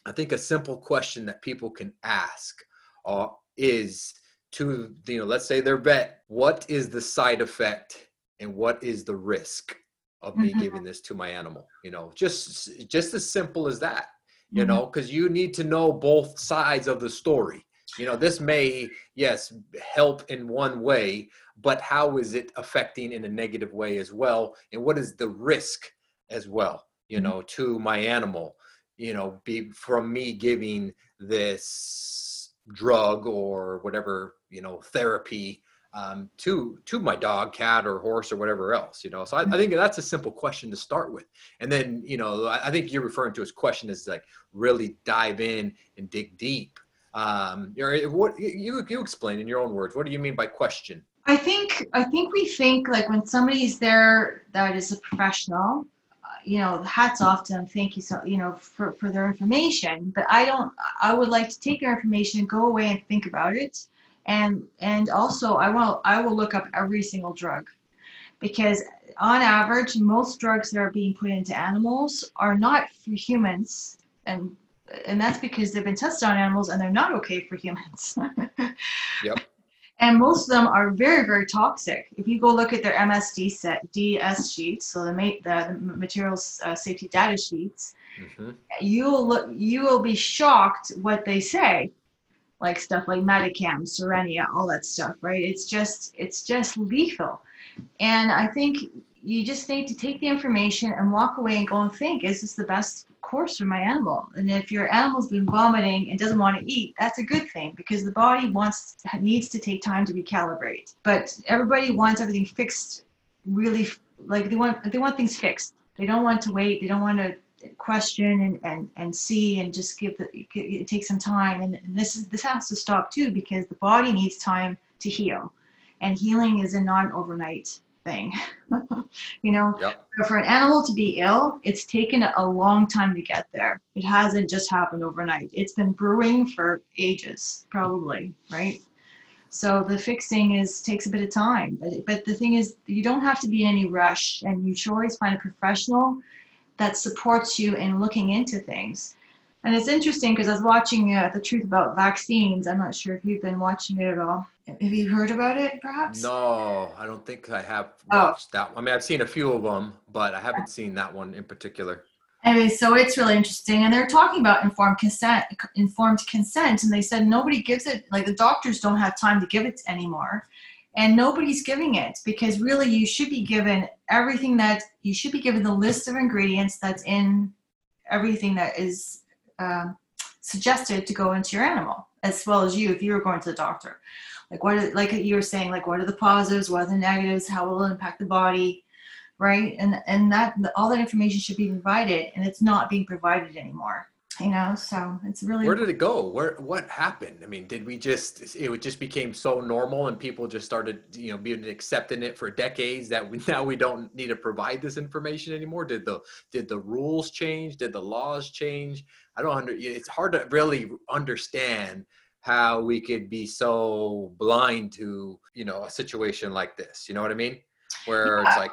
I think a simple question that people can ask uh, is to you know let's say their vet what is the side effect and what is the risk of me mm-hmm. giving this to my animal you know just just as simple as that you mm-hmm. know because you need to know both sides of the story you know this may yes help in one way but how is it affecting in a negative way as well and what is the risk as well you mm-hmm. know to my animal you know be from me giving this drug or whatever you know therapy um, to to my dog cat or horse or whatever else you know so I, I, think that's a simple question to start with and then you know I, think you're referring to as question is like really dive in and dig deep um, you what you you explain in your own words. What do you mean by question? I think I think we think like when somebody's there that is a professional, you know, hats off to them. Thank you so you know for for their information. But I don't. I would like to take their information, go away and think about it, and and also I will I will look up every single drug, because on average most drugs that are being put into animals are not for humans and and that's because they've been tested on animals and they're not okay for humans. yep. And most of them are very, very toxic. If you go look at their MSD set DS sheets, so the, ma- the materials uh, safety data sheets, mm-hmm. you'll look, you will be shocked what they say, like stuff like Metacam, Cerenia, all that stuff. Right? It's just, it's just lethal. And I think you just need to take the information and walk away and go and think: Is this the best course for my animal. And if your animal's been vomiting and doesn't want to eat, that's a good thing because the body wants needs to take time to recalibrate. But everybody wants everything fixed really like they want they want things fixed. They don't want to wait. They don't want to question and, and, and see and just give the it takes some time and, and this is this has to stop too because the body needs time to heal and healing is a non-overnight thing. you know, yep. for an animal to be ill, it's taken a long time to get there. It hasn't just happened overnight. It's been brewing for ages, probably, right? So the fixing is takes a bit of time. But, but the thing is, you don't have to be in any rush, and you should always find a professional that supports you in looking into things. And it's interesting because I was watching uh, The Truth About Vaccines. I'm not sure if you've been watching it at all. Have you heard about it, perhaps? No, I don't think I have oh. watched oh. that. I mean, I've seen a few of them, but I haven't seen that one in particular. Anyway, so it's really interesting, and they're talking about informed consent. Informed consent, and they said nobody gives it. Like the doctors don't have time to give it anymore, and nobody's giving it because really you should be given everything that you should be given the list of ingredients that's in everything that is uh, suggested to go into your animal, as well as you if you were going to the doctor like what are, like you were saying like what are the positives what are the negatives how will it impact the body right? And and that all that information should be provided, and it's not being provided anymore. You know, so it's really. Where did it go? Where what happened? I mean, did we just it just became so normal and people just started you know being accepting it for decades that we now we don't need to provide this information anymore? Did the did the rules change? Did the laws change? I don't under. It's hard to really understand how we could be so blind to you know a situation like this. You know what I mean? Where yeah. it's like.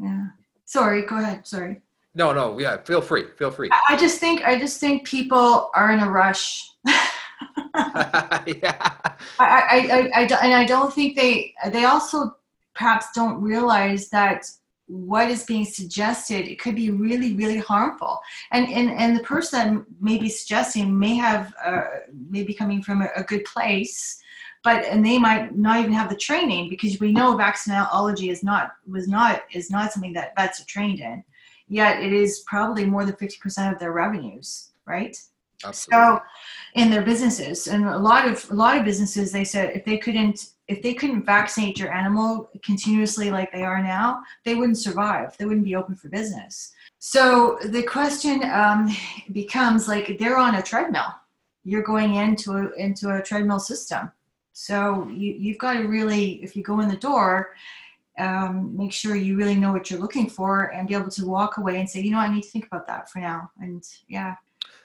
Yeah. Sorry. Go ahead. Sorry. No, no, yeah, feel free, feel free. I just think I just think people are in a rush. yeah. I, I, I, I, and I don't think they they also perhaps don't realize that what is being suggested it could be really really harmful and and, and the person may be suggesting may have uh, may be coming from a, a good place but and they might not even have the training because we know vaccinology is not was not is not something that vets are trained in yet it is probably more than 50% of their revenues, right? Absolutely. So in their businesses and a lot of a lot of businesses they said if they couldn't if they couldn't vaccinate your animal continuously like they are now, they wouldn't survive. They wouldn't be open for business. So the question um, becomes like they're on a treadmill. You're going into a, into a treadmill system. So you, you've got to really, if you go in the door, um, make sure you really know what you're looking for and be able to walk away and say, you know, I need to think about that for now. And yeah.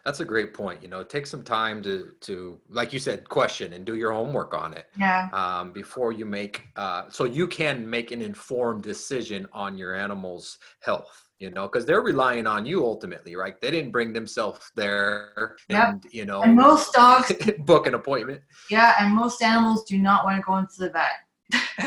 That's a great point. You know, take some time to to like you said, question and do your homework on it. Yeah. Um, before you make uh, so you can make an informed decision on your animal's health. You know, because they're relying on you ultimately, right? They didn't bring themselves there, and yep. you know, and most dogs book an appointment. Yeah, and most animals do not want to go into the vet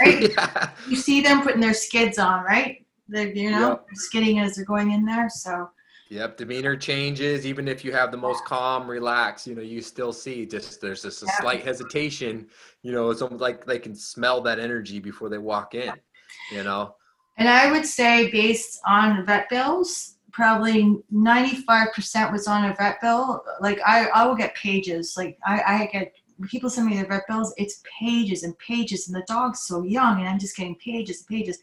right? yeah. You see them putting their skids on, right? They're, you know, yep. skidding as they're going in there. So. Yep, demeanor changes. Even if you have the most calm, relaxed, you know, you still see just there's just a yeah. slight hesitation. You know, it's almost like they can smell that energy before they walk in. You know. And I would say, based on vet bills, probably 95% was on a vet bill. Like I, I will get pages. Like I, I get people send me their vet bills, it's pages and pages, and the dog's so young, and I'm just getting pages and pages.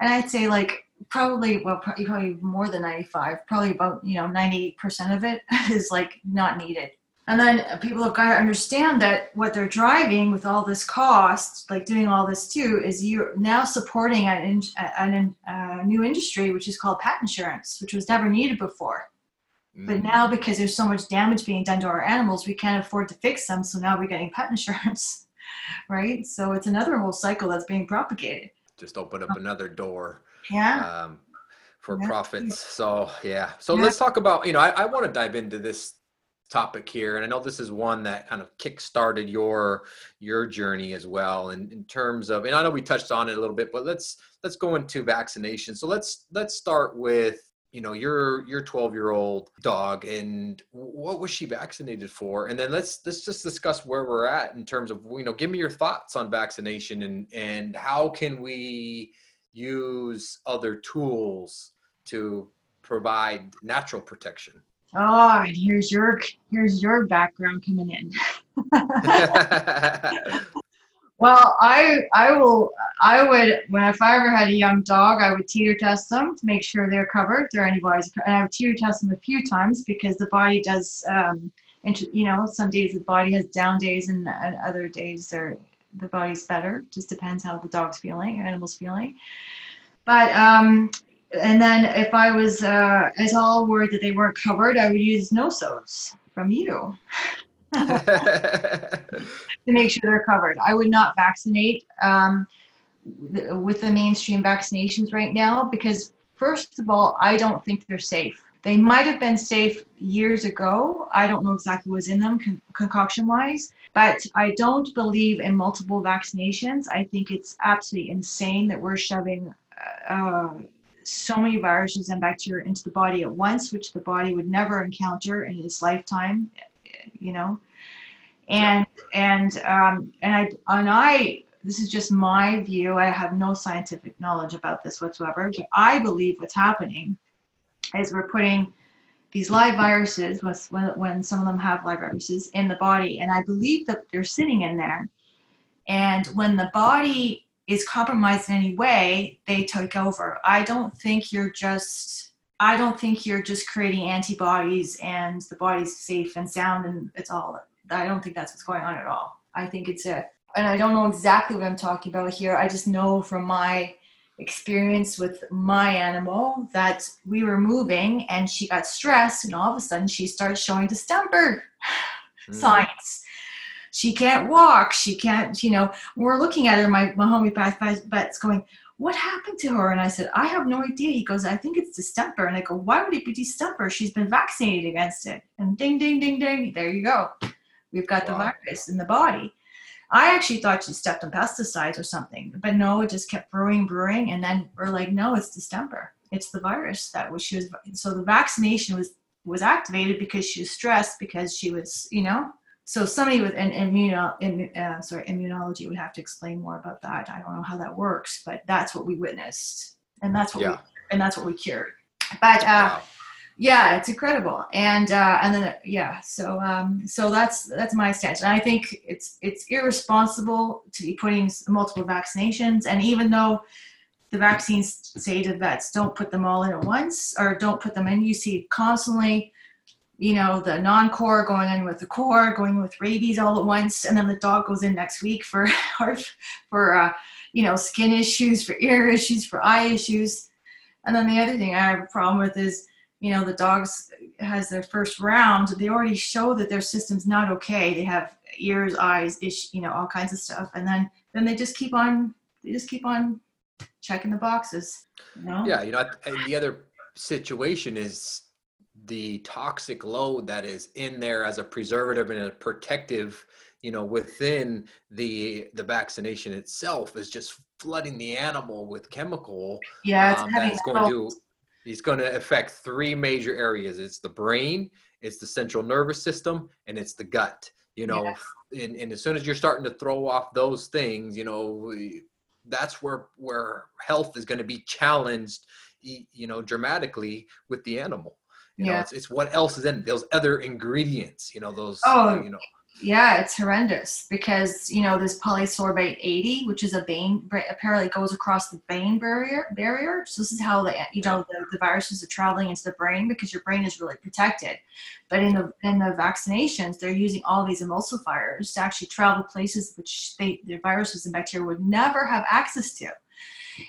And I'd say like probably well probably more than 95 probably about you know 90% of it is like not needed and then people have got to understand that what they're driving with all this cost like doing all this too is you're now supporting an, an, a new industry which is called pet insurance which was never needed before but mm. now, because there's so much damage being done to our animals, we can't afford to fix them. So now we're getting pet insurance, right? So it's another whole cycle that's being propagated. Just open up another door. Yeah. Um, for yeah. profits. So yeah. So yeah. let's talk about. You know, I, I want to dive into this topic here, and I know this is one that kind of kick-started your your journey as well. And in terms of, and I know we touched on it a little bit, but let's let's go into vaccination. So let's let's start with you know your your 12 year old dog and what was she vaccinated for? And then let's let's just discuss where we're at in terms of you know give me your thoughts on vaccination and and how can we use other tools to provide natural protection? Oh and here's your here's your background coming in Well, I I will I would when if I ever had a young dog, I would titer test them to make sure they're covered. There are antibodies, and I would titer test them a few times because the body does. Um, you know, some days the body has down days, and, and other days they're the body's better. Just depends how the dog's feeling, animal's feeling. But um, and then if I was uh, at all worried that they weren't covered, I would use nosodes from you. to make sure they're covered. I would not vaccinate um, with the mainstream vaccinations right now because, first of all, I don't think they're safe. They might have been safe years ago. I don't know exactly what was in them con- concoction wise, but I don't believe in multiple vaccinations. I think it's absolutely insane that we're shoving uh, so many viruses and bacteria into the body at once, which the body would never encounter in its lifetime you know? And and um and i and i this is just my view i have no scientific knowledge about this whatsoever. But i believe what's happening is we're putting these live viruses when, when some of them have live viruses in the body. And i believe that they're sitting in there. And when the body is compromised in any way, they take over. I don't think you're just I don't think you're just creating antibodies and the body's safe and sound and it's all I don't think that's what's going on at all. I think it's a and I don't know exactly what I'm talking about here. I just know from my experience with my animal that we were moving and she got stressed and all of a sudden she starts showing distemper mm. signs she can't walk she can't you know we're looking at her my, my homeopath vet's going what happened to her and i said i have no idea he goes i think it's distemper and i go why would it be distemper she's been vaccinated against it and ding ding ding ding there you go we've got wow. the virus in the body I actually thought she stepped on pesticides or something, but no, it just kept brewing, brewing, and then we're like, no, it's distemper. It's the virus that was she was. So the vaccination was was activated because she was stressed because she was, you know. So somebody with an immuno, in, uh, sorry, immunology would have to explain more about that. I don't know how that works, but that's what we witnessed, and that's what yeah. we and that's what we cured. But uh, wow yeah it's incredible and uh and then yeah so um so that's that's my stance and i think it's it's irresponsible to be putting multiple vaccinations and even though the vaccines say to vets don't put them all in at once or don't put them in you see constantly you know the non-core going in with the core going with rabies all at once and then the dog goes in next week for for uh you know skin issues for ear issues for eye issues. And then the other thing i have a problem with is you know the dogs has their first round. They already show that their system's not okay. They have ears eyes ish you know all kinds of stuff. And then then they just keep on they just keep on checking the boxes you know? Yeah you know and the other situation is the toxic load that is in there as a preservative and a protective you know within the the vaccination itself is just flooding the animal with chemical yeah it's um, that's going to He's going to affect three major areas. It's the brain, it's the central nervous system, and it's the gut. You know, yeah. and, and as soon as you're starting to throw off those things, you know, that's where where health is going to be challenged, you know, dramatically with the animal. You yeah. know, it's, it's what else is in those other ingredients. You know, those. Oh, uh, you know yeah, it's horrendous because you know this polysorbate 80, which is a vein, apparently goes across the vein barrier. Barrier. So this is how the you know the, the viruses are traveling into the brain because your brain is really protected. But in the in the vaccinations, they're using all these emulsifiers to actually travel places which they the viruses and bacteria would never have access to.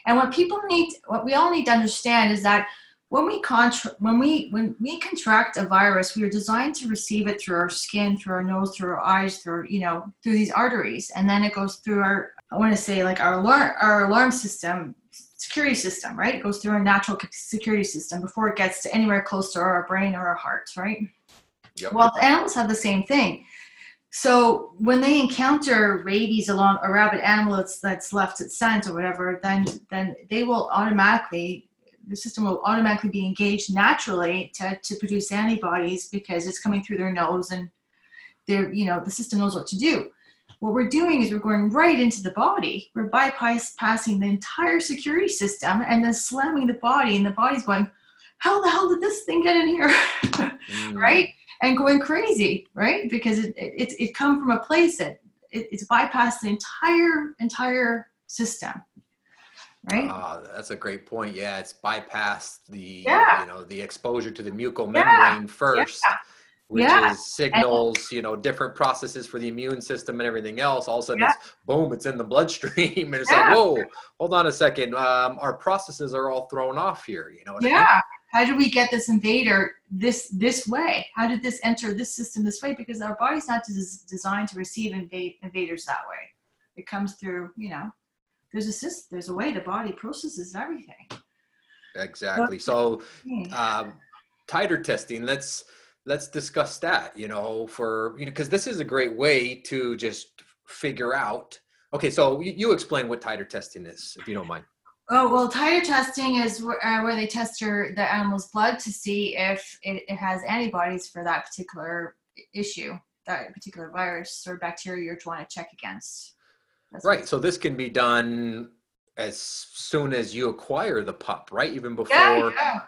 And what people need, what we all need to understand is that when we contra- when we when we contract a virus we are designed to receive it through our skin through our nose through our eyes through you know through these arteries. And then it goes through our i want to say like our alarm our alarm system security system right? It goes through our natural security system before it gets to anywhere close to our brain or our heart right? Yep. well animals have the same thing. So when they encounter rabies along a rabid animal that's, that's left its scent or whatever then then they will automatically the system will automatically be engaged naturally to, to produce antibodies because it's coming through their nose and they're, you know, the system knows what to do. What we're doing is we're going right into the body. We're bypassing the entire security system and then slamming the body, and the body's going, How the hell did this thing get in here? mm. Right? And going crazy, right? Because it, it, it, come from a place that it, it's bypassed the entire, entire system right? Uh, that's a great point. Yeah, it's bypassed the yeah. you know the exposure to the mucomembrane yeah. first. Yeah. Which is signals, and, you know, different processes for the immune system and everything else. All of a sudden, it's boom, it's in the bloodstream, and it's like, whoa, hold on a second, um, our processes are all thrown off here. You know? yeah. How did we get this invader this this way? How did this enter this system this way? Because our body's not des- designed to receive invade, invaders that way. It comes through, you know, there's a system, there's a way the body processes everything. Exactly. So, um, titer testing. Let's let's discuss that. You know, for you know, because this is a great way to just figure out. Okay, so you, you explain what titer testing is, if you don't mind. Oh well, titer testing is where, uh, where they test your, the animal's blood to see if it, it has antibodies for that particular issue, that particular virus or bacteria you're trying to check against. That's right. So this can be done as soon as you acquire the pup, right? Even before, yeah, yeah.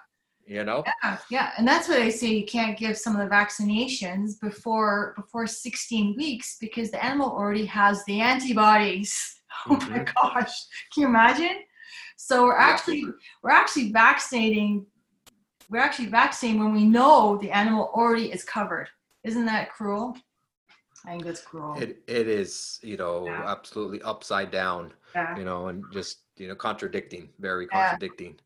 you know. Yeah, yeah, and that's why they say you can't give some of the vaccinations before before 16 weeks because the animal already has the antibodies Oh my Mhm. gosh, can you imagine? So we're Yeah. actually we're actually vaccinating. We're actually vaccinating when we know the animal already is covered. Isn't that cruel? I think that's cruel. It it is, you know, Yeah. absolutely upside down, yeah, you know, and just you know contradicting, very contradicting.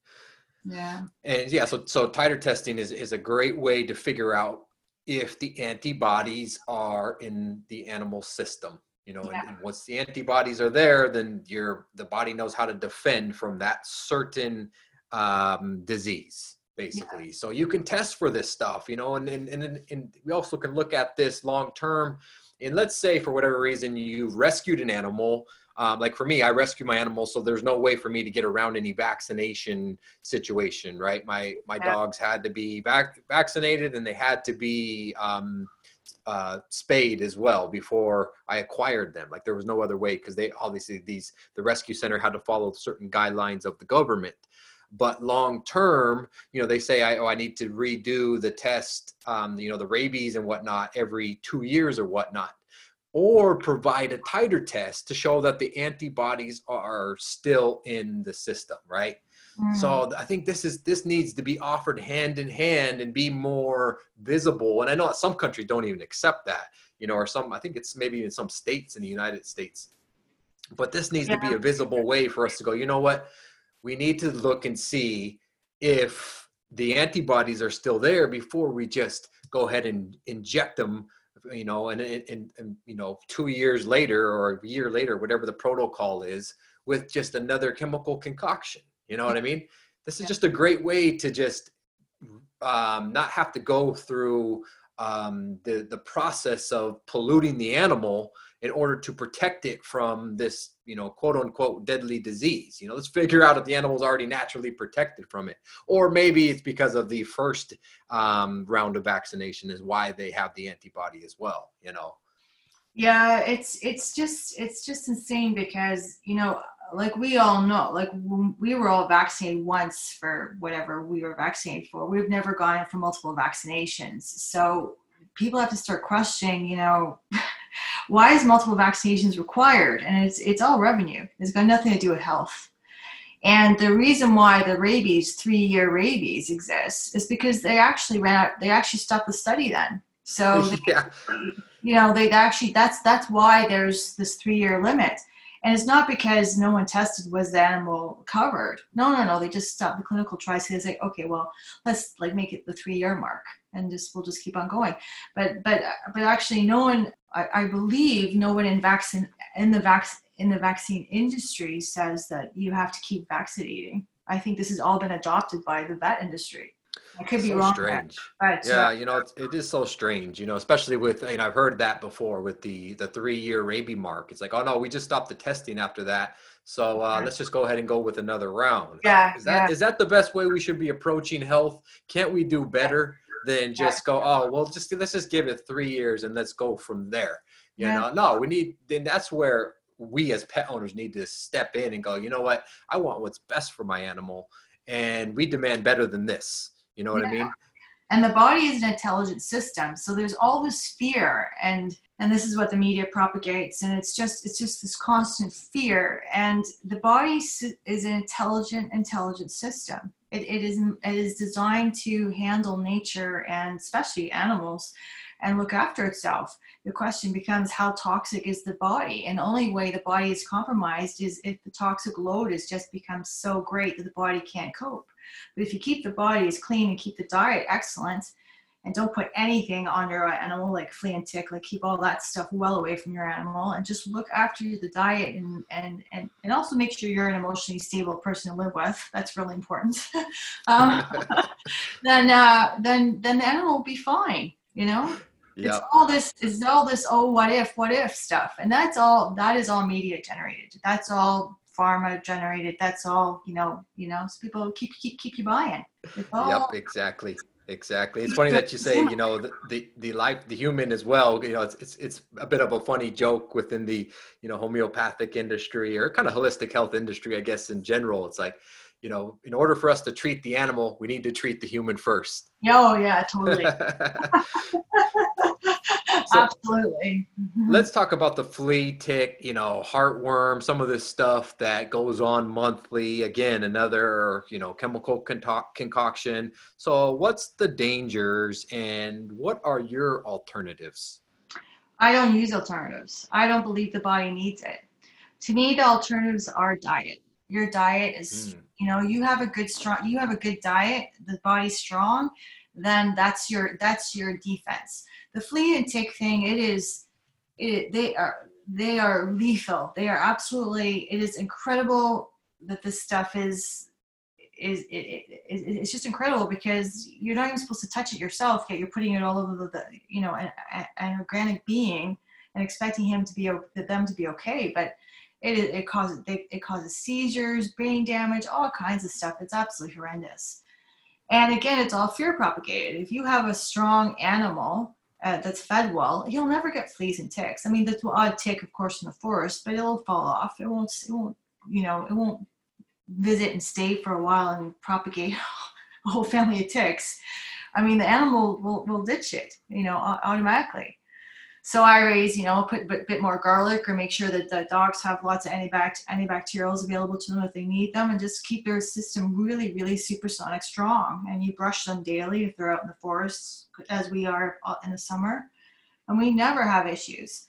yeah, And yeah, so so titer testing is is a great way to figure out if the antibodies are in the animal system. You know, Yeah. and, and once the antibodies are there, then your the body knows how to defend from that certain um, disease, basically. So you can test for this stuff, you know, and and, and and we also can look at this long term. And let's say for whatever reason you've rescued an animal um, like for me, I rescue my animals, so there's no way for me to get around any vaccination situation, right? My my Yeah. dogs had to be vac- vaccinated, and they had to be um, uh, spayed as well before I acquired them. Like there was no other way because they obviously these the rescue center had to follow certain guidelines of the government. But long term, you know, they say I oh I need to redo the test, um, you know, the rabies and whatnot every two years or whatnot. Or provide a titer test to show that the antibodies are still in the system right? Mm. so i think this is this needs to be offered hand in hand and be more visible and i know some countries don't even accept that you know or some i think it's maybe in some states in the united states. But this needs to be a visible way for us to go you know what we need to look and see if the antibodies are still there before we just go ahead and inject them you know and, and, and you know two years later or a year later whatever the protocol is with just another chemical concoction. You know what i mean? This is just a great way to just um, not have to go through um, the the process of polluting the animal in order to protect it from this you know quote unquote deadly disease you know let's figure out if the animal's already naturally protected from it or maybe it's because of the first um, round of vaccination is why they have the antibody as well you know Yeah, it's it's just it's just insane because you know, like we all know, like we were all vaccinated once for whatever we were vaccinated for. We've never gone for multiple vaccinations, so people have to start questioning. You know, why is multiple vaccinations required? And it's it's all revenue. It's got nothing to do with health. And the reason why the rabies three-year rabies exists is because they actually ran out. They actually stopped the study then. So they yeah you know they actually that's that's why there's this three year limit and it's not because no one tested was the animal covered no no no they just stopped the clinical trials because say, okay well let's like make it the three year mark and just we'll just keep on going but but but actually no one i, I believe no one in vaccine in the vac in the vaccine industry says that you have to keep vaccinating. I think this has all been adopted by the vet industry. I could be so wrong strange. but yeah uh, you know it's, it is so strange you know especially with you know i've heard that before with the the three year rabies mark. It's like oh no we just stopped the testing after that. So uh, let's just go ahead and go with another round. Yeah is that yeah. is that the best way we should be approaching health? Can't we do better than just go oh well just let's just give it three years and let's go from there. You Yeah. know no we need then that's where we as pet owners need to step in and go you know what? I want what's best for my animal and we demand better than this. You know what i mean? And the body is an intelligent system so there's all this fear and and this is what the media propagates and it's just it's just this constant fear and the body is an intelligent intelligent system it, it is it is designed to handle nature and especially animals and look after itself. The question becomes how toxic is the body? And the only way the body is compromised is if the toxic load has just become so great that the body can't cope. But if you keep the body as clean and keep the diet excellent and don't put anything on your animal like flea and tick, like keep all that stuff well away from your animal and just look after the diet and and and, and also make sure you're an emotionally stable person to live with. That's really important. um, then uh, then then the animal will be fine, you know? yeah It's all this is all this oh what if what if stuff. And that's all that is all media generated. That's all pharma generated. That's all, you know, you know, so people keep keep keep you buying. All Yep, exactly. Exactly. It's funny that you say, you know, the, the, the life, the human as well, you know, it's, it's, it's a bit of a funny joke within the, you know, homeopathic industry or kind of holistic health industry, I guess, in general. It's like, you know, in order for us to treat the animal, we need to treat the human first. Oh yeah, totally. so, Absolutely. Mm-hmm. let's talk about the flea, tick, you know, heartworm, some of this stuff that goes on monthly. Again, another, you know, chemical concoction. So, what's the dangers and what are your alternatives? I don't use alternatives. I don't believe the body needs it. To me, the alternatives are diet. Your diet is, mm. You know, you have a good strong, you have a good diet, the body's strong, then that's your that's your defense the flea and tick thing, it is, it, they are they are lethal. They are absolutely. It is incredible that this stuff is is it, it, it, it's just incredible because you're not even supposed to touch it yourself yet you're putting it all over the, the you know an, an, organic being and expecting him to be them to be okay but it it causes it causes seizures brain damage all kinds of stuff it's absolutely horrendous and again it's all fear propagated if you have a strong animal uh, that's fed well, you'll never get fleas and ticks. I mean, the odd tick, of course, in the forest, but it'll fall off. It won't, it won't, you know, it won't visit and stay for a while and propagate a whole family of ticks. I mean, the animal will, will ditch it, you know, automatically. So I raise, you know, put a bit, bit more garlic or make sure that the dogs have lots of antibact- antibacterials available to them if they need them and just keep their system really, really supersonic strong. And you brush them daily if they're out in the forests, as we are in the summer. And we never have issues.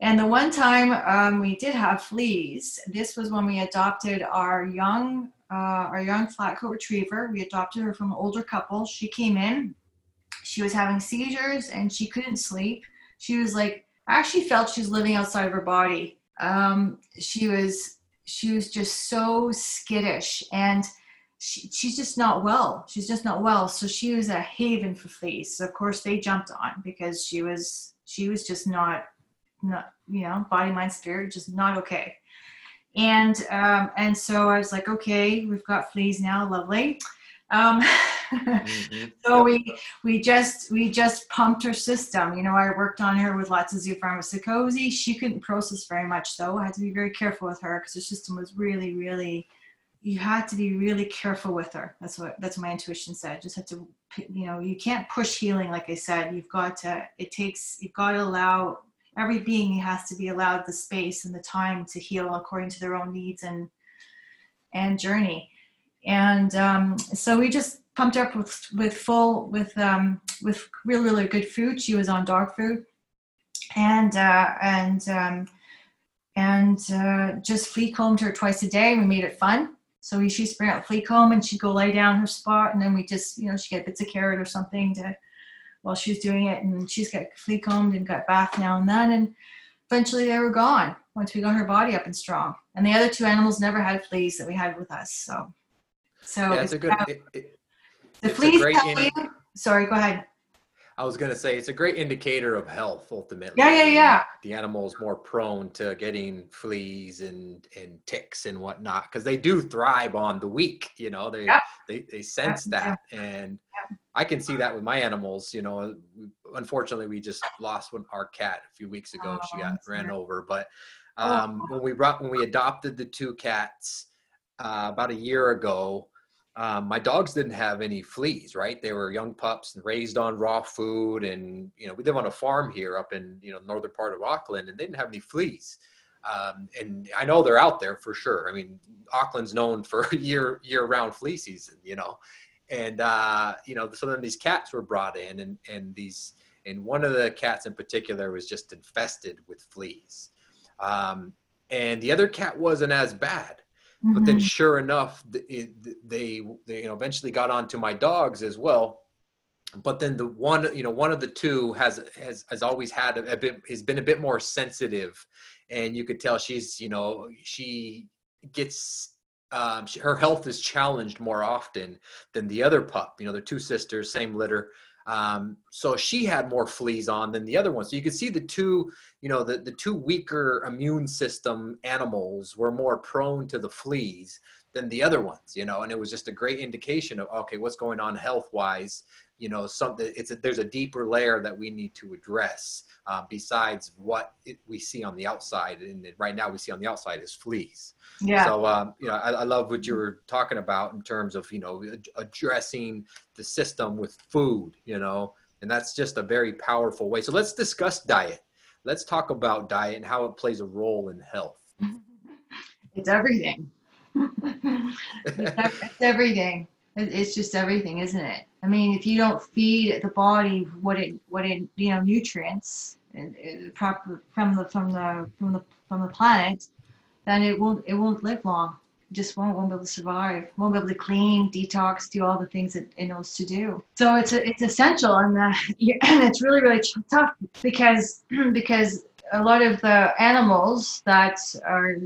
And the one time um, we did have fleas, this was when we adopted our young, uh, our young flat coat retriever. We adopted her from an older couple. She came in, she was having seizures and she couldn't sleep she was like I actually felt she was living outside of her body. Um, she was she was just so skittish and she, she's just not well. She's just not well. So she was a haven for fleas. Of course they jumped on because she was she was just not not you know body mind spirit just not okay. And um, and so I was like, okay, we've got fleas now, lovely. Um, mm-hmm. so we we just we just pumped her system. You know, I worked on her with lots of zoopharmacognosy. She couldn't process very much though. I had to be very careful with her because her system was really, really you had to be really careful with her. That's what that's what my intuition said. Just have to you know, you can't push healing like I said. You've got to it takes you've got to allow every being has to be allowed the space and the time to heal according to their own needs and and journey and um, so we just pumped up with with full with um, with really really good food. She was on dog food, and uh, and um, and uh, just flea combed her twice a day. We made it fun. So we used to out flea comb and she'd go lay down her spot, and then we just you know she get bits of carrot or something to while she was doing it, and she's got flea combed and got bath now and then, and eventually they were gone once we got her body up and strong. And the other two animals never had fleas that we had with us, so so yeah, it's a good. It, it, the fleas tell you. Sorry, go ahead. I was going to say it's a great indicator of health ultimately. Yeah, yeah, yeah. The animal is more prone to getting fleas and and ticks and whatnot because they do thrive on the weak. You know, they yep. they they sense that, and yep. I can see that with my animals. You know, unfortunately, we just lost one our cat a few weeks ago. Oh, she got ran over, but oh. um, oh. when we brought when we adopted the two cats uh, about a year ago um, my dogs didn't have any fleas, right? They were young pups and raised on raw food, and you know we live on a farm here up in you know northern part of Auckland, and they didn't have any fleas. Um, and I know they're out there for sure. I mean, Auckland's known for year year round flea season, you know, and uh, you know so then these cats were brought in, and and these and one of the cats in particular was just infested with fleas, um, and the other cat wasn't as bad Mm-hmm. But then, mm-hmm. sure enough, they, they, they you know eventually got onto my dogs as well. But then the one you know one of the two has has has always had a, a bit has been a bit more sensitive, and you could tell she's you know she gets um, she, her health is challenged more often than the other pup. You know, they're two sisters, same litter. Um, so she had more fleas on than the other one. So you could see the two, you know, the, the two weaker immune system animals were more prone to the fleas than the other ones, you know, and it was just a great indication of, okay, what's going on health wise, you know, something, it's a, there's a deeper layer that we need to address uh, besides what it, we see on the outside. And right now we see on the outside is fleas. Yeah. So, um, you know, I, I love what you were talking about in terms of, you know, addressing the system with food, you know, and that's just a very powerful way. So let's discuss diet. Let's talk about diet and how it plays a role in health. It's everything. it's everything. It's just everything, isn't it? I mean, if you don't feed the body what it what it you know nutrients and proper from the from the from the from the planet, then it won't it won't live long. It just won't won't be able to survive. Won't be able to clean, detox, do all the things that it knows to do. So it's a, it's essential, and uh, and it's really really tough because because a lot of the animals that are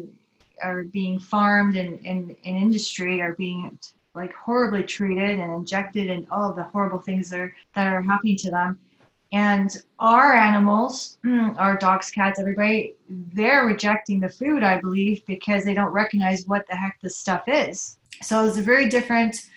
are being farmed in, in, in industry are being like horribly treated and injected and all the horrible things that are, that are happening to them. And our animals, our dogs, cats, everybody, they're rejecting the food, I believe, because they don't recognize what the heck this stuff is. So it's a very different,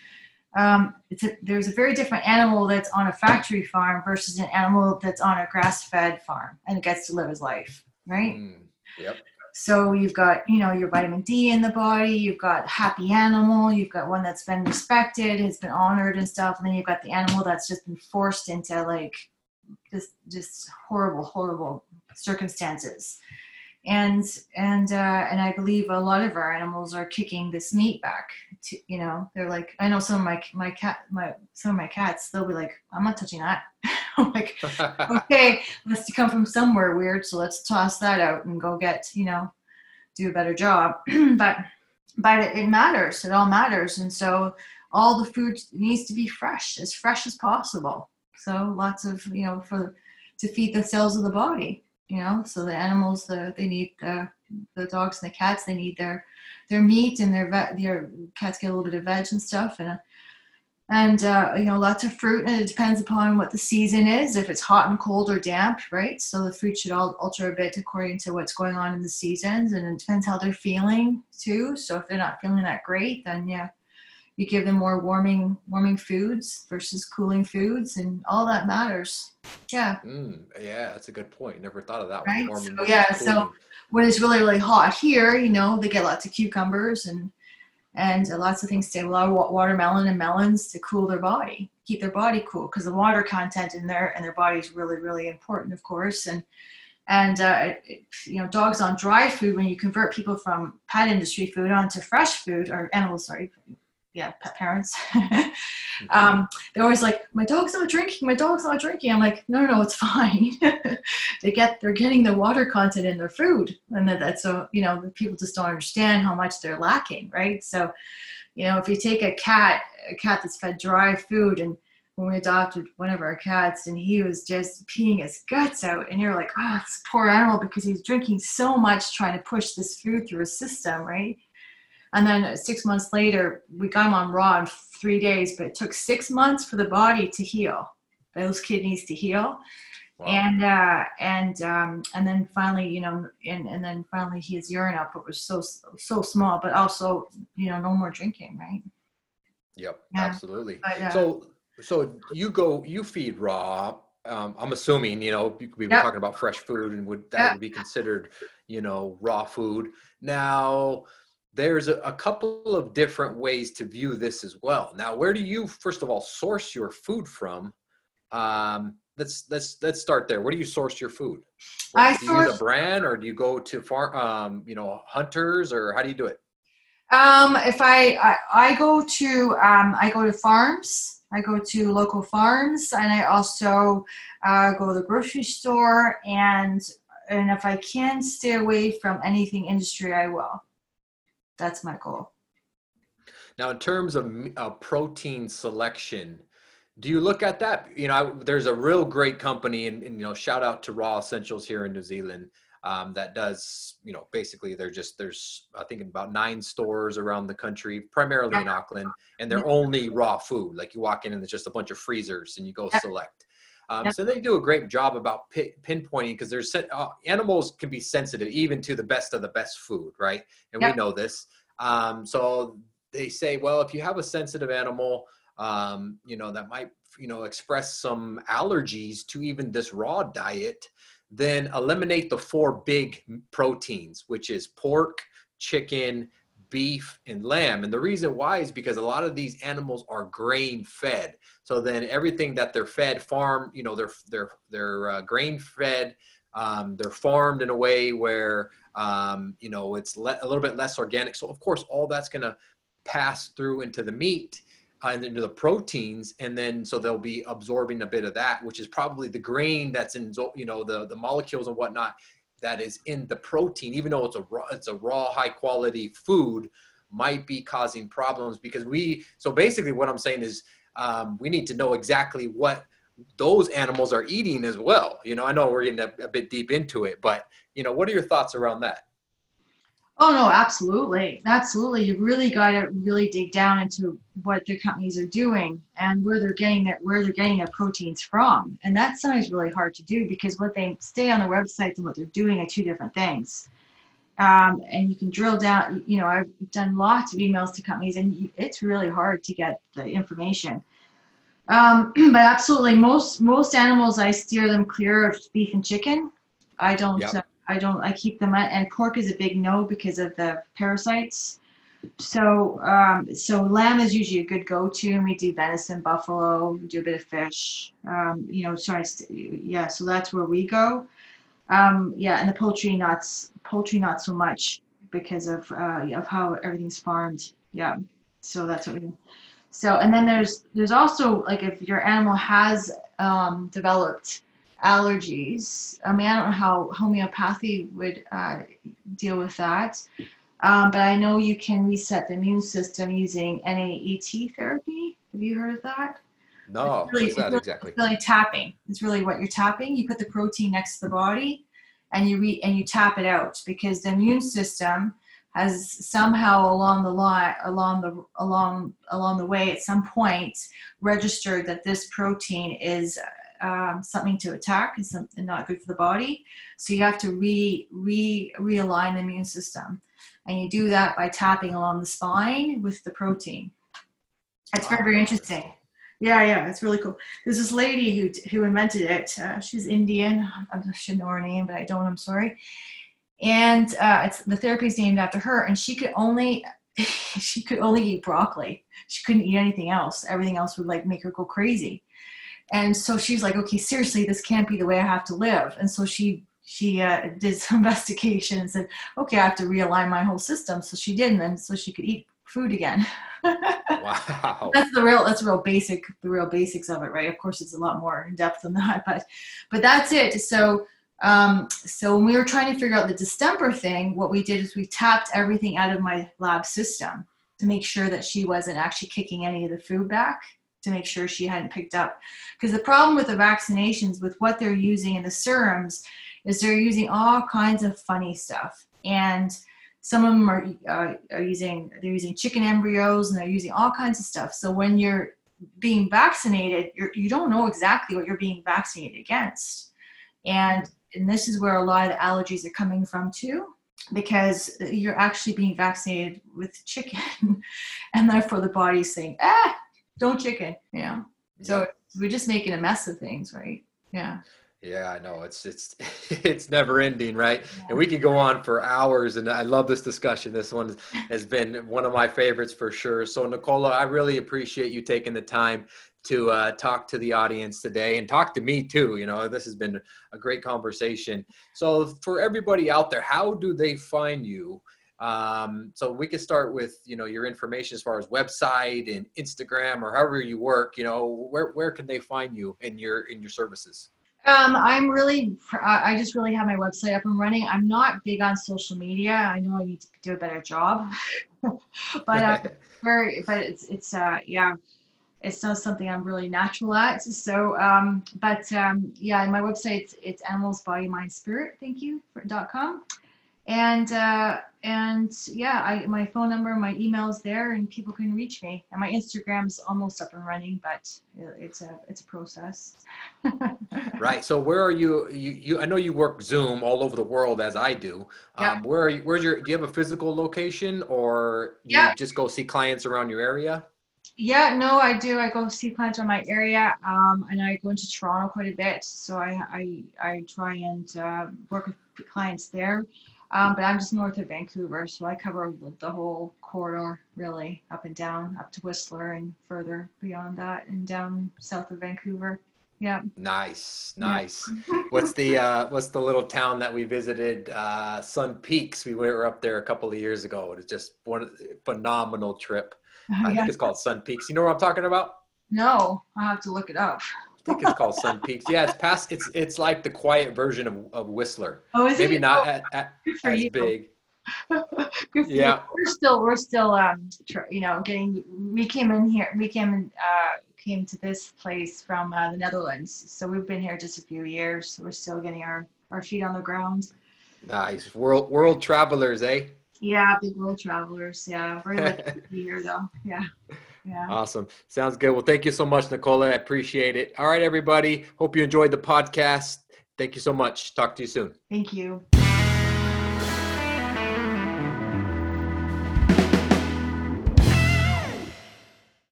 um, it's a, there's a very different animal that's on a factory farm versus an animal that's on a grass-fed farm and gets to live his life, right? Mm, yep. So you've got, you know, your vitamin D in the body, you've got happy animal, you've got one that's been respected, has been honored and stuff, and then you've got the animal that's just been forced into like just just horrible, horrible circumstances. And and uh, and I believe a lot of our animals are kicking this meat back. To, you know, they're like, I know some of my my cat my some of my cats, they'll be like, I'm not touching that. Like, okay, must come from somewhere weird, so let's toss that out and go get, you know, do a better job. but but it, it matters. It all matters, and so all the food needs to be fresh, as fresh as possible. So lots of you know for to feed the cells of the body. You know, so the animals, the they need the the dogs and the cats, they need their their meat and their vet, their cats get a little bit of veg and stuff, and and uh, you know lots of fruit and it depends upon what the season is. If it's hot and cold or damp right? So the fruit should all alter a bit according to what's going on in the seasons and it depends how they're feeling too. So if they're not feeling that great then yeah you give them more warming warming foods versus cooling foods and all that matters. Yeah. Mm, yeah that's a good point. Never thought of that right? one so, yeah cooling. so when it's really really hot here you know they get lots of cucumbers and and lots of things to a lot of watermelon and melons to cool their body keep their body cool because the water content in their in their body is really really important of course and and uh, you know dogs on dry food when you convert people from pet industry food onto fresh food or animals sorry yeah, pet parents. Mm-hmm. um, they're always like, my dog's not drinking, my dog's not drinking. I'm like, no, no, no it's fine. they get, they're getting the water content in their food. And that, that's so, you know, people just don't understand how much they're lacking, right? So, you know, if you take a cat, a cat that's fed dry food and when we adopted one of our cats and he was just peeing his guts out and you're like oh this poor animal because he's drinking so much trying to push this food through his system right and then six months later, we got him on raw in three days, but it took six months for the body to heal, those kidneys to heal. Wow. And uh, and um, and then finally, you know, and, and then finally his urine output was so so small, but also, you know, no more drinking, right? Yep, yeah. absolutely. But, uh, so so you go you feed raw um, I'm assuming, you know, we were yep. talking about fresh food and would that yep. would be considered, you know, raw food. Now, there's a, a, couple of different ways to view this as well. Now, where do you first of all source your food from? Um, let's let's let's start there. Where do you source your food? I do you source, use a brand, or do you go to farm, um, you know, hunters, or how do you do it? Um, if I, I I go to um, I go to farms. I go to local farms, and I also uh, go to the grocery store. And and if I can stay away from anything industry, I will that's my goal. Now, in terms of uh, protein selection, do you look at that? You know, I, there's a real great company, and, and, you know, shout out to Raw Essentials here in New Zealand um, that does, you know, basically they're just there's I think about nine stores around the country, primarily in Auckland, and they're only raw food. Like you walk in and there's just a bunch of freezers, and you go select. Um, so they do a great job about p- pinpointing because there's uh, animals can be sensitive even to the best of the best food, right? And we know this. Um, so they say, well, if you have a sensitive animal, um, you know, that might, you know, express some allergies to even this raw diet, then eliminate the four big proteins, which is pork, chicken, beef, and lamb. And the reason why is because a lot of these animals are grain fed. So then everything that they're fed, farm, you know, they're they're they're uh, grain fed. Um, they're farmed in a way where um, you know it's le- a little bit less organic. So of course, all that's going to pass through into the meat uh, and into the proteins, and then so they'll be absorbing a bit of that, which is probably the grain that's in you know the the molecules and whatnot that is in the protein, even though it's a raw, it's a raw high quality food, might be causing problems because we. So basically, what I'm saying is um, we need to know exactly what those animals are eating as well. You know, I know we're getting a, a bit deep into it, but you know, what are your thoughts around that? Oh no, absolutely, absolutely. You really got to really dig down into what the companies are doing and where they're getting that, where they're getting their proteins from, and that's sometimes really hard to do because what they stay on the websites and what they're doing are two different things. Um, and you can drill down. You know, I've done lots of emails to companies, and it's really hard to get the information. Um, but absolutely, most most animals I steer them clear of beef and chicken. I don't. Yep. Uh, I don't. I keep them at, and pork is a big no because of the parasites. So, um, so lamb is usually a good go-to, and we do venison, buffalo, do a bit of fish. Um, you know, sorry, yeah. So that's where we go. Um, yeah, and the poultry nuts, poultry not so much because of uh, of how everything's farmed. Yeah, so that's what we do. So, and then there's there's also like if your animal has um, developed allergies. I mean, I don't know how homeopathy would uh, deal with that, um, but I know you can reset the immune system using NAET therapy. Have you heard of that? No, really, what's that really, exactly? It's really tapping. It's really what you're tapping. You put the protein next to the body, and you re- and you tap it out because the immune system has somehow along the line along the along along the way at some point registered that this protein is um, something to attack and something not good for the body. So you have to re re realign the immune system. And you do that by tapping along the spine with the protein. It's very very interesting. Yeah yeah it's really cool. There's this lady who who invented it. Uh, she's indian. I should know her name but i don't i'm sorry. And uh, it's the therapy is named after her and she could only she could only eat broccoli. She couldn't eat anything else. Everything else would like make her go crazy and so she's like okay seriously this can't be the way i have to live. And so she she uh, did some investigation and said okay i have to realign my whole system. So she did and then so she could eat food again. Wow. That's the real that's the real basic the real basics of it right? Of course it's a lot more in depth than that but but that's it. So um, so when we were trying to figure out the distemper thing, what we did is we tapped everything out of my lab system to make sure that she wasn't actually kicking any of the food back to make sure she hadn't picked up. Because the problem with the vaccinations, with what they're using in the serums, is they're using all kinds of funny stuff. And some of them are, uh, are using they're using chicken embryos and they're using all kinds of stuff. So when you're being vaccinated, you're, you don't know exactly what you're being vaccinated against. And and this is where a lot of the allergies are coming from too because you're actually being vaccinated with chicken and therefore the body's saying ah don't chicken. Yeah. So we're just making a mess of things right? Yeah. Yeah i know. It's it's it's never ending right? Yeah. and we could go on for hours and i love this discussion. This one has been one of my favorites for sure. So nicola i really appreciate you taking the time to uh, talk to the audience today and talk to me too. You know, this has been a great conversation. So, for everybody out there, how do they find you? Um, so we can start with you know your information as far as website and Instagram or however you work. You know, where where can they find you in your in your services? Um, I'm really, I just really have my website up and running. I'm not big on social media. I know I need to do a better job, but uh, very, but it's it's uh yeah it's not something I'm really natural at. So, um, but um, yeah, my website it's it's animals, body, mind, spirit. Thank you for, dot .com. and uh, and yeah, I my phone number, my email's there, and people can reach me. And my Instagram's almost up and running, but it's a it's a process. right. So where are you? You, you I know you work Zoom all over the world as I do. Yeah. Um, where are you? Where's your? Do you have a physical location, or you Yeah. just go see clients around your area? Yeah, no, I do. I go see clients in my area, um, and I go into Toronto quite a bit. So I I, I try and uh, work with clients there. Um, but I'm just north of Vancouver, so I cover the whole corridor, really, up and down, up to Whistler and further beyond that, and down south of Vancouver. Yeah. Nice, Yeah. nice. What's the uh, what's the little town that we visited? Uh, Sun Peaks. We were up there a couple of years ago. It was just one phenomenal trip. I yeah. think it's called Sun Peaks. You know what I'm talking about? No, I'll have to look it up. I think it's called Sun Peaks. Yeah, it's past. It's it's like the quiet version of, of Whistler. Oh, is Maybe it? not Oh, at, at, good for as you. big. Good for you. Yeah. We're still, we're still, um, tr- you know, getting, we came in here, we came, in, uh, came to this place from uh, the Netherlands. So we've been here just a few years. So we're still getting our, our feet on the ground. Nice world world travelers, eh? Yeah, big world travelers. Yeah, very lucky to be here though. Yeah, yeah. Awesome. Sounds good. Well, thank you so much, Nicola. I appreciate it. All right, everybody. Hope you enjoyed the podcast. Thank you so much. Talk to you soon. Thank you.